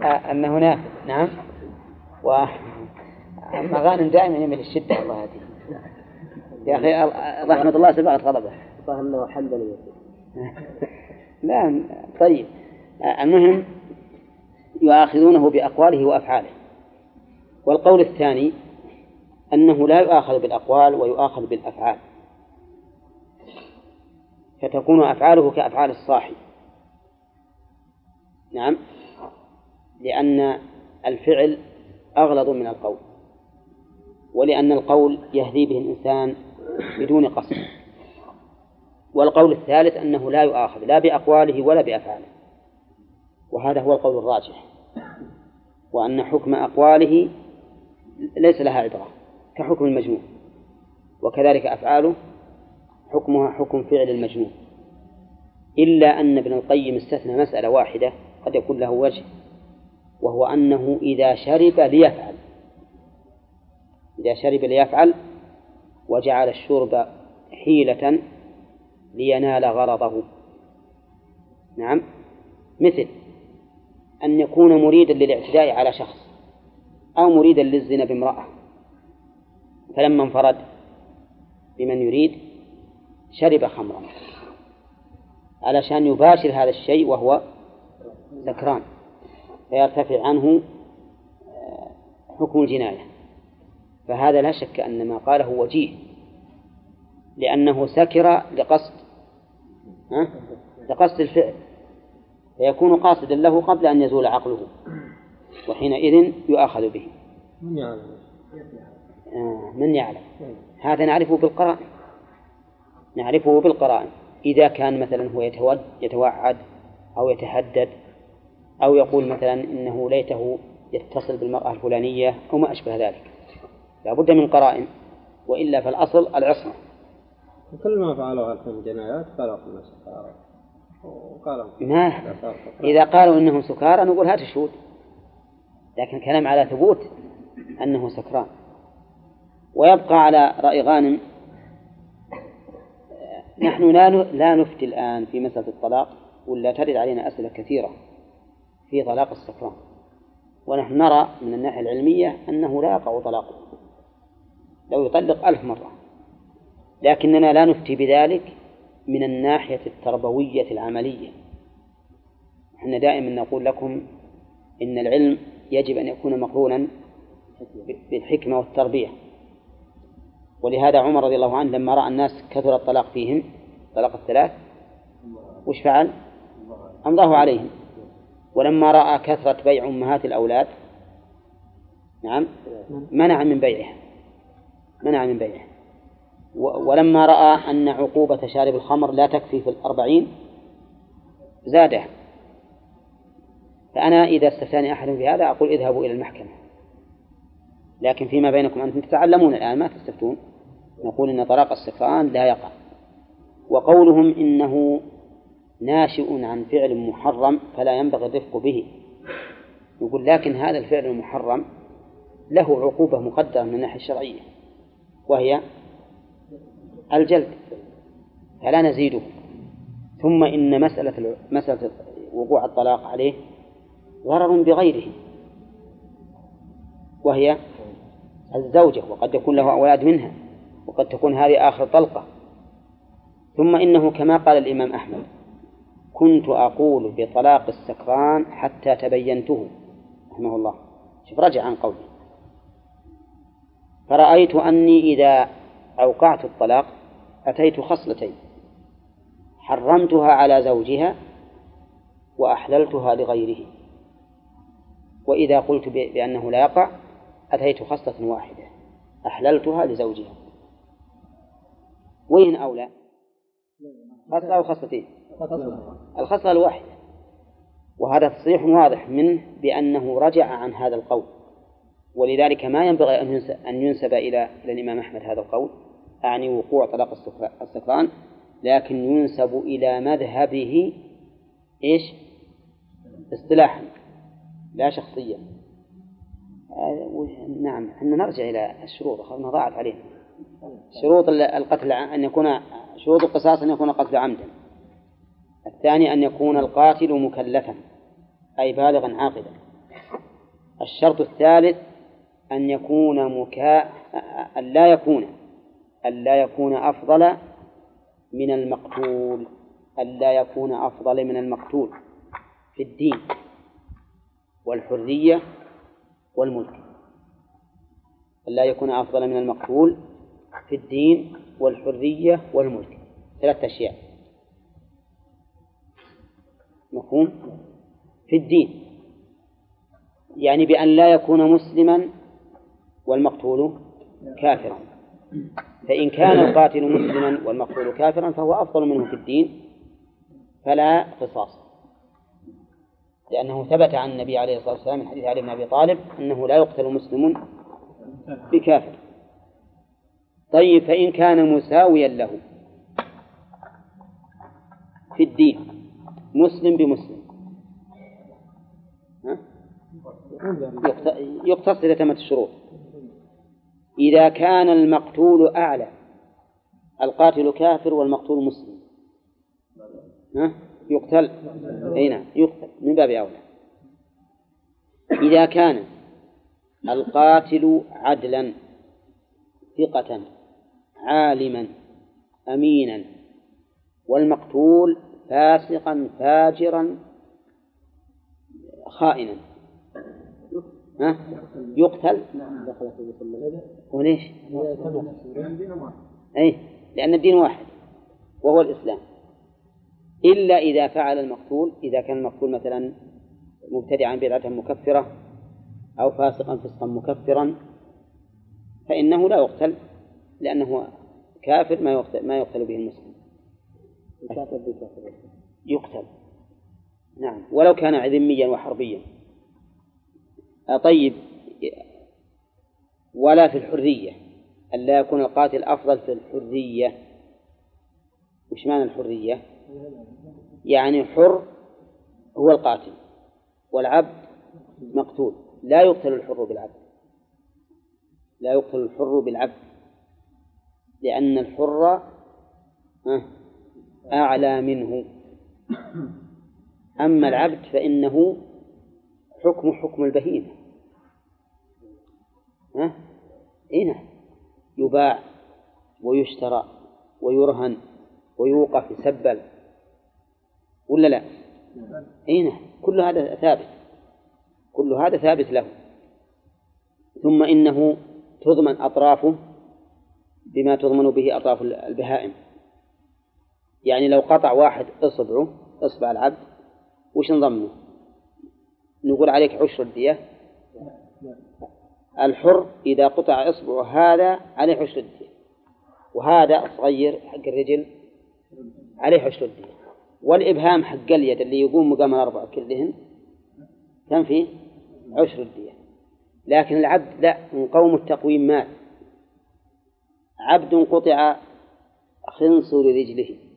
أنه نافذ نعم. و أما غانم دائما يميل الشدة. الله يهديه يا أخي رحمة الله سبقت غضبه صح انه حنبلي لا طيب. المهم يؤاخذونه بأقواله وأفعاله. والقول الثاني أنه لا يؤاخذ بالأقوال ويؤاخذ بالأفعال. فتكون أفعاله كأفعال الصاحي نعم. لأن الفعل أغلظ من القول ولأن القول يهدي به الإنسان بدون قصد. والقول الثالث أنه لا يؤاخذ لا بأقواله ولا بأفعاله وهذا هو القول الراجح وأن حكم أقواله ليس لها عبرة كحكم المجنون وكذلك أفعاله حكمها حكم فعل المجنون إلا أن ابن القيم استثنى مسألة واحدة قد يكون له وجه. وهو أنه إذا شرب ليفعل. إذا شرب ليفعل وجعل الشرب حيلة لينال غرضه. نعم. مثل أن يكون مريدا للاعتداء على شخص أو مريدا للزنا بامرأة. فلما انفرد بمن يريد شرب خمرا علشان يباشر هذا الشيء وهو سكران فيرتفع عنه آه، حكم الجناية. فهذا لا شك أن ما قاله وجيه لأنه سكر لقصد ها؟ لقصد الفعل. فيكون قاصدا له قبل أن يزول عقله وحينئذ يؤاخذ به. من يعلم؟ آه، من يعلم. هذا نعرفه بالقرائن. نعرفه بالقرائن. إذا كان مثلا هو يتوعد أو يتهدد أو يقول مثلا إنه ليته يتصل بالمرأة الفلانية أو ما أشبه ذلك. لا بد من قرائن وإلا فالأصل العصمة. وكل ما فعلوا هذه الجنايات قالوا سكارى وقالوا ما إذا قالوا إنهم سكارى نقول هات الشهود. لكن كلام على ثبوت أنه سكران. ويبقى على رأي غانم نحن لا لا نفتي الآن في مسألة الطلاق ولا ترد علينا أسئلة كثيرة. في طلاق السكران. ونحن نرى من الناحية العلمية أنه لا يقع طلاقه. لو يطلق ألف مرة. لكننا لا نفتي بذلك من الناحية التربوية العملية. إحنا دائما نقول لكم إن العلم يجب أن يكون مقرونا بالحكمة والتربية. ولهذا عمر رضي الله عنه لما رأى الناس كثر الطلاق فيهم طلاق الثلاث وش فعل؟ أمضاه عليهم. ولما رأى كثرة بيع أمهات الأولاد نعم منع من بيعها منع من بيعها. ولما رأى أن عقوبة شارب الخمر لا تكفي في الأربعين زادها فأنا إذا استفتاني أحد في هذا أقول اذهبوا إلى المحكمة. لكن فيما بينكم أنتم تتعلمون الآن ما تستفتون؟ نقول إن طلاق السكران لا يقع. وقولهم إنه ناشئ عن فعل محرم فلا ينبغي الرفق به. يقول لكن هذا الفعل المحرم له عقوبة مقدرة من الناحية الشرعية وهي الجلد فلا نزيده. ثم إن مسألة مسألة وقوع الطلاق عليه ضرر بغيره وهي الزوجة وقد يكون له أولاد منها وقد تكون هذه آخر طلقة. ثم إنه كما قال الإمام أحمد كنت أقول بطلاق السكران حتى تبينته رحمه الله شوف رجع عن قوله فرأيت أني إذا أوقعت الطلاق أتيت خصلتين حرمتها على زوجها وأحللتها لغيره وإذا قلت بأنه لا يقع أتيت خصلة واحدة أحللتها لزوجها وين أولى؟ خصلة أو خصلتين؟ الخصلة الواحدة وهذا تصريح واضح منه بأنه رجع عن هذا القول. ولذلك ما ينبغي أن ينسب, أن ينسب إلى الإمام أحمد هذا القول أعني وقوع طلاق السكران لكن ينسب إلى مذهبه إيش؟ اصطلاحا لا شخصيا. نعم إحنا نرجع إلى الشروط أخذنا ضاعت علينا. شروط القتل أن يكون شروط القصاص أن يكون القتل عمدا. الثاني أن يكون القاتل مكلفا أي بالغا عاقلا. الشرط الثالث أن يكون مكا أن لا يكون أن لا يكون أفضل من المقتول أن لا يكون أفضل من المقتول في الدين والحرية والملك. أن لا يكون أفضل من المقتول في الدين والحرية والملك. ثلاثة أشياء. مفهوم؟ في الدين. يعني بأن لا يكون مسلما والمقتول كافرا. فإن كان القاتل مسلما والمقتول كافرا فهو أفضل منه في الدين فلا قصاص. لأنه ثبت عن النبي عليه الصلاة والسلام من حديث علي بن أبي طالب أنه لا يقتل مسلم بكافر. طيب فإن كان مساويا له في الدين مسلم بمسلم. يقتص إذا تمت الشروط. إذا كان المقتول أعلى القاتل كافر والمقتول مسلم. ها؟ يقتل؟ أي نعم يقتل من باب أولى. إذا كان القاتل عدلا ثقة عالما أمينا والمقتول فاسقا فاجرا خائنا. ها؟ يقتل؟ وليش؟ أي لأن الدين واحد وهو الإسلام. إلا إذا فعل المقتول إذا كان المقتول مثلا مبتدعا بدعة مكفرة أو فاسقا فسقا مكفرا فإنه لا يقتل لأنه كافر ما يقتل, ما يقتل به المسلم. يقتل. نعم. ولو كان ذميا وحربيا. طيب. ولا في الحرية. ألا يكون القاتل أفضل في الحرية. وش معنى الحرية؟ يعني حر هو القاتل والعبد مقتول. لا يقتل الحر بالعبد. لا يقتل الحر بالعبد. لأن الحر أعلى منه. أما العبد فإنه حكم حكم البهيمة. ها؟ إيه يباع ويشترى ويرهن ويوقف يسبل. ولا لا؟ أين كل هذا ثابت. كل هذا ثابت له. ثم إنه تضمن أطرافه بما تضمن به أطراف البهائم. يعني لو قطع واحد إصبعه إصبع العبد وش نضمنه؟ نقول عليك عشر الدية. الحر إذا قطع إصبعه هذا عليه عشر الدية وهذا صغير حق الرجل عليه عشر الدية. والإبهام حق اليد اللي يقوم مقام الأربعة كلهن كم فيه؟ عشر الدية. لكن العبد لا من قوم التقويم مات. عبد قطع خنصر رجله.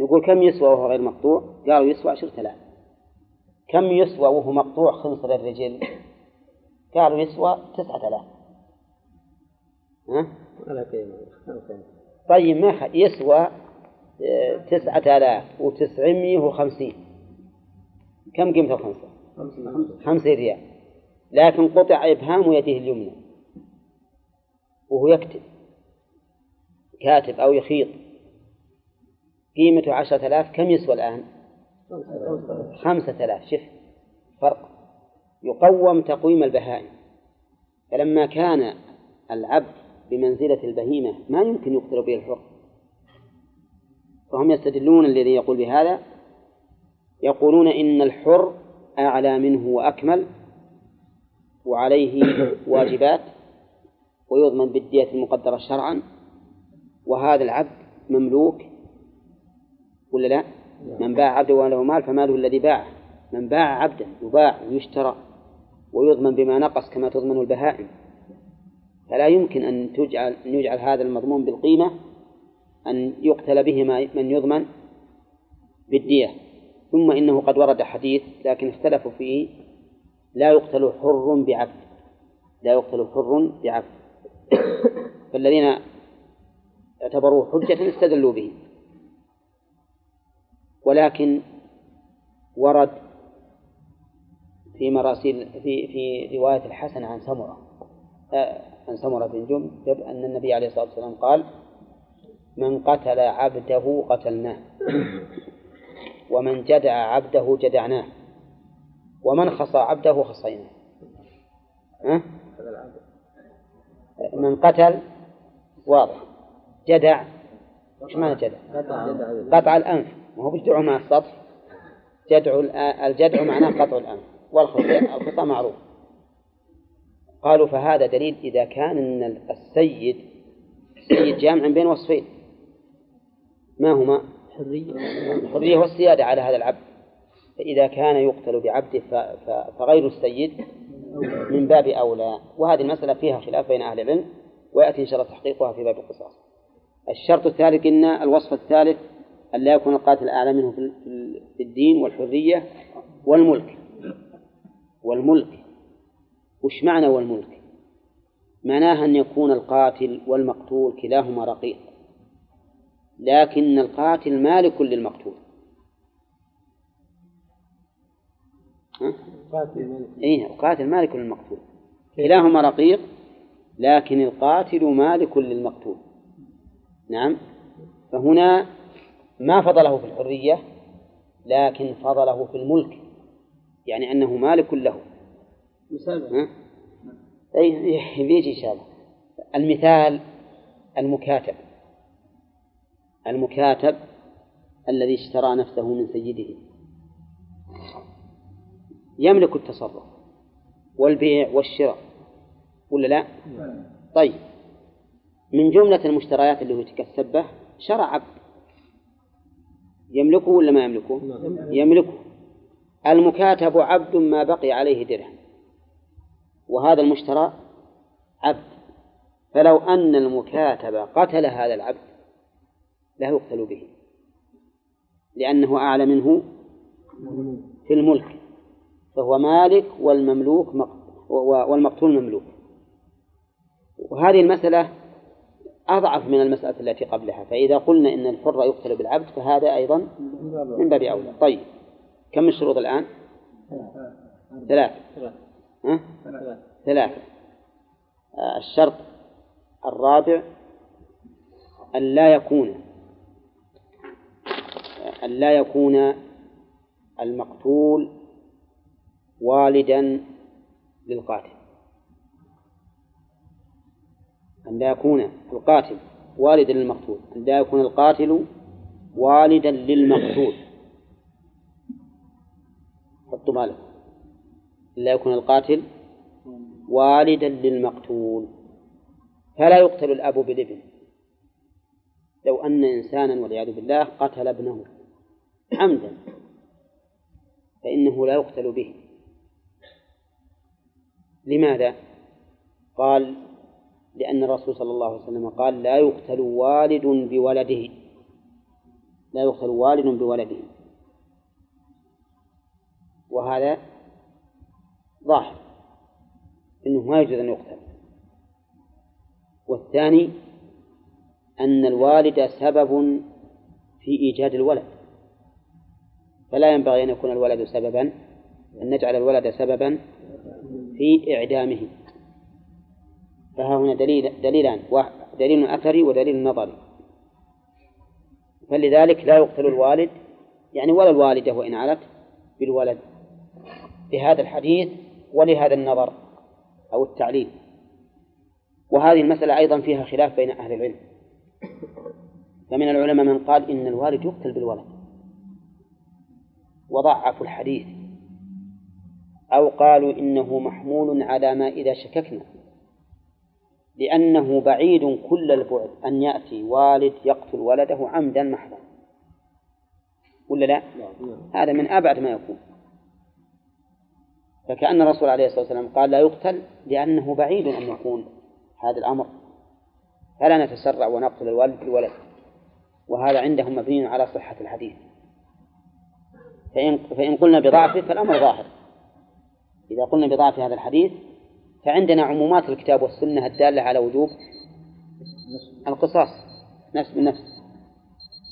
يقول كم يسوى وهو غير مقطوع؟ قالوا يسوى عشرة آلاف. كم يسوى وهو مقطوع خنصر الرجل؟ قالوا يسوى تسعة آلاف. ها؟ طيب ما يسوى تسعة آلاف وتسعمية وخمسين. كم قيمة الخمسة؟ خمسة ريال. لكن قطع إبهام يده اليمنى. وهو يكتب. كاتب أو يخيط. قيمته عشرة آلاف كم يسوى الآن؟ خمسة آلاف شف فرق. يقوم تقويم البهائم. فلما كان العبد بمنزلة البهيمة ما يمكن يقتل به الحر. فهم يستدلون الذي يقول بهذا يقولون إن الحر أعلى منه وأكمل وعليه واجبات ويضمن بالدية المقدرة شرعا. وهذا العبد مملوك ولا لا؟ من باع عبدا وله مال فماله الذي باعه. من باع عبدا يباع ويشترى ويضمن بما نقص كما تضمن البهائم. فلا يمكن أن تجعل أن يجعل هذا المضمون بالقيمة أن يقتل به من يضمن بالدية. ثم إنه قد ورد حديث لكن اختلفوا فيه. لا يقتل حر بعبد. لا يقتل حر بعبد. فالذين اعتبروه حجة استدلوا به. ولكن ورد في مراسيل في في رواية الحسن عن سمرة آه، عن سمرة بن جندب أن النبي عليه الصلاة والسلام قال من قتل عبده قتلناه ومن جدع عبده جدعناه ومن خصى عبده خصيناه ها؟ من قتل واضح جدع إيش معنى جدع؟ قطع الأنف وهو بجدعه مع السطح. جدع الجدع معناه قطع الأنف والخطأ معروف. قالوا فهذا دليل إذا كان إن السيد السيد جامع بين وصفين. ما هما؟ الحرية الحرية والسيادة على هذا العبد. فإذا كان يقتل بعبده فغير السيد من باب أولى. وهذه المسألة فيها خلاف بين أهل العلم ويأتي إن شاء الله تحقيقها في باب القصاص. الشرط الثالث قلنا الوصف الثالث أن لا يكون القاتل أعلى منه في الدين والحرية والملك. والملك. وش معنى والملك؟ معناها أن يكون القاتل والمقتول كلاهما رقيق. لكن القاتل مالك للمقتول. إيه القاتل مالك للمقتول. كلاهما رقيق لكن القاتل مالك للمقتول. نعم. فهنا ما فضله في الحرية لكن فضله في الملك يعني أنه مالك له. مثال أي بيجي إن شاء الله. المثال المكاتب. المكاتب الذي اشترى نفسه من سيده. يملك التصرف والبيع والشراء ولا لا؟ طيب. من جملة المشتريات اللي هو تكسب به شرع عبد يملكه ولا ما يملكه؟ يملكه. المكاتب عبد ما بقي عليه درهم. وهذا المشترى عبد. فلو أن المكاتب قتل هذا العبد لا يقتل به. لأنه أعلى منه في الملك. فهو مالك والمملوك والمقتول مملوك. وهذه المسألة أضعف من المسألة التي قبلها. فإذا قلنا إن الحر يقتل بالعبد فهذا أيضا من باب أولى. طيب كم الشروط الآن؟ ثلاث ها؟ ثلاثة. الشرط الرابع أن لا يكون أن لا يكون المقتول والدا للقاتل. أن لا يكون القاتل والدا للمقتول أن لا يكون القاتل والدا للمقتول. حطوا ماله. أن لا يكون القاتل والدا للمقتول. فلا يقتل الأب بالابن. لو أن إنسانا والعياذ بالله قتل ابنه عمدا فإنه لا يقتل به. لماذا؟ قال لأن الرسول صلى الله عليه وسلم قال لا يقتل والد بولده. لا يقتل والد بولده. وهذا ظاهر أنه ما يجوز أن يقتل. والثاني أن الوالد سبب في إيجاد الولد. فلا ينبغي أن يكون الولد سببا أن نجعل الولد سببا في إعدامه. فها هنا دليل دليلان. دليل أثري ودليل نظري. فلذلك لا يقتل الوالد يعني ولا الوالدة وإن علت بالولد. بهذا الحديث ولهذا النظر أو التعليل. وهذه المسألة أيضا فيها خلاف بين أهل العلم. فمن العلماء من قال إن الوالد يقتل بالولد. وضعفوا الحديث. أو قالوا إنه محمول على ما إذا شككنا. لأنه بعيد كل البعد. أن يأتي والد يقتل ولده عمدا محضا. ولا لا؟ هذا من أبعد ما يكون. فكأن الرسول عليه الصلاة والسلام قال لا يقتل لأنه بعيد أن يكون هذا الأمر. فلا نتسرع ونقتل الوالد بالولد. وهذا عندهم مبني على صحة الحديث. فإن, فإن قلنا بضعفه فالأمر ظاهر. إذا قلنا بضعف هذا الحديث فعندنا عمومات الكتاب والسنة الدالة على وجوب القصاص نفس بالنفس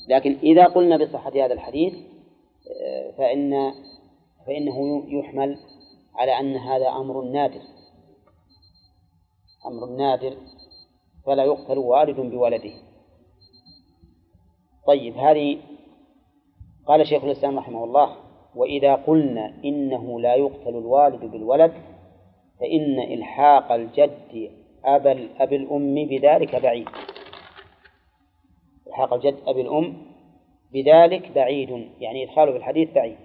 لكن إذا قلنا بصحة هذا الحديث آه، فإن فإنه يحمل على أن هذا أمر نادر. أمر نادر فلا يقتل والد بولده. طيب هذه قال شيخ الإسلام رحمه الله وإذا قلنا إنه لا يقتل الوالد بالولد فإن إلحاق الجد أبا أبي الأم بذلك بعيد. إلحاق الجد أبي الأم بذلك بعيد يعني إدخاله في الحديث بعيد.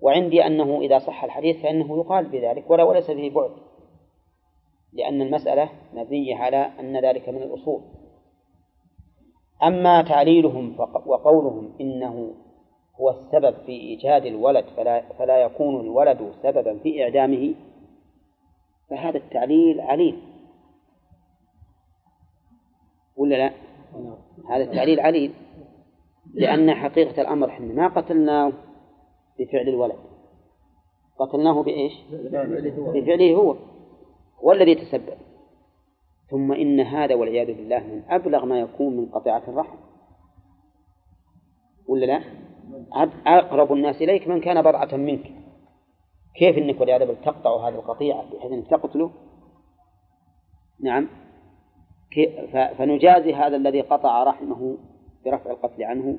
وعندي أنه إذا صح الحديث فإنه يقال بذلك ولا وليس به بعد لأن المسألة مبنية على أن ذلك من الأصول. أما تعليلهم وقولهم إنه هو السبب في إيجاد الولد فلا, فلا يكون الولد سببا في إعدامه فهذا التعليل عليل ولا لا؟ هذا التعليل عليل لأن حقيقة الأمر إحنا ما قتلناه بفعل الولد. قتلناه بإيش؟ بفعله هو. هو الذي تسبب. ثم إن هذا والعياذ بالله من أبلغ ما يكون من قطيعة الرحم. ولا لا؟ أقرب الناس إليك من كان بضعة منك. كيف إنك والعياذ بالله تقطع هذه القطيعة بحيث إنك تقتله نعم. فنجازي هذا الذي قطع رحمه برفع القتل عنه.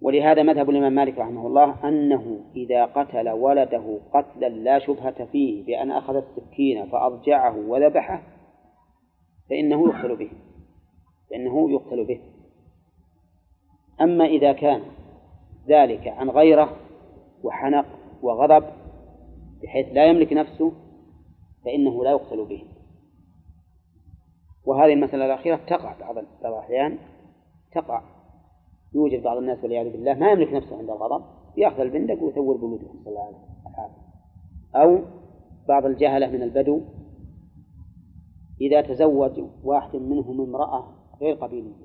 ولهذا مذهب الإمام مالك رحمه الله أنه إذا قتل ولده قتلا لا شبهة فيه بأن أخذ السكين فأضجعه وذبحه فإنه يقتل به. فإنه يقتل به. أما إذا كان ذلك عن غيره وحنق وغضب بحيث لا يملك نفسه فإنه لا يقتل به. وهذه المسألة الأخيرة تقع بعض الأحيان تقع. يوجد بعض الناس والعياذ بالله ما يملك نفسه عند الغضب يأخذ البندق ويثور بولده صلى الله وسلم أو بعض الجهلة من البدو إذا تزوج واحد منهم امرأة غير قبيلية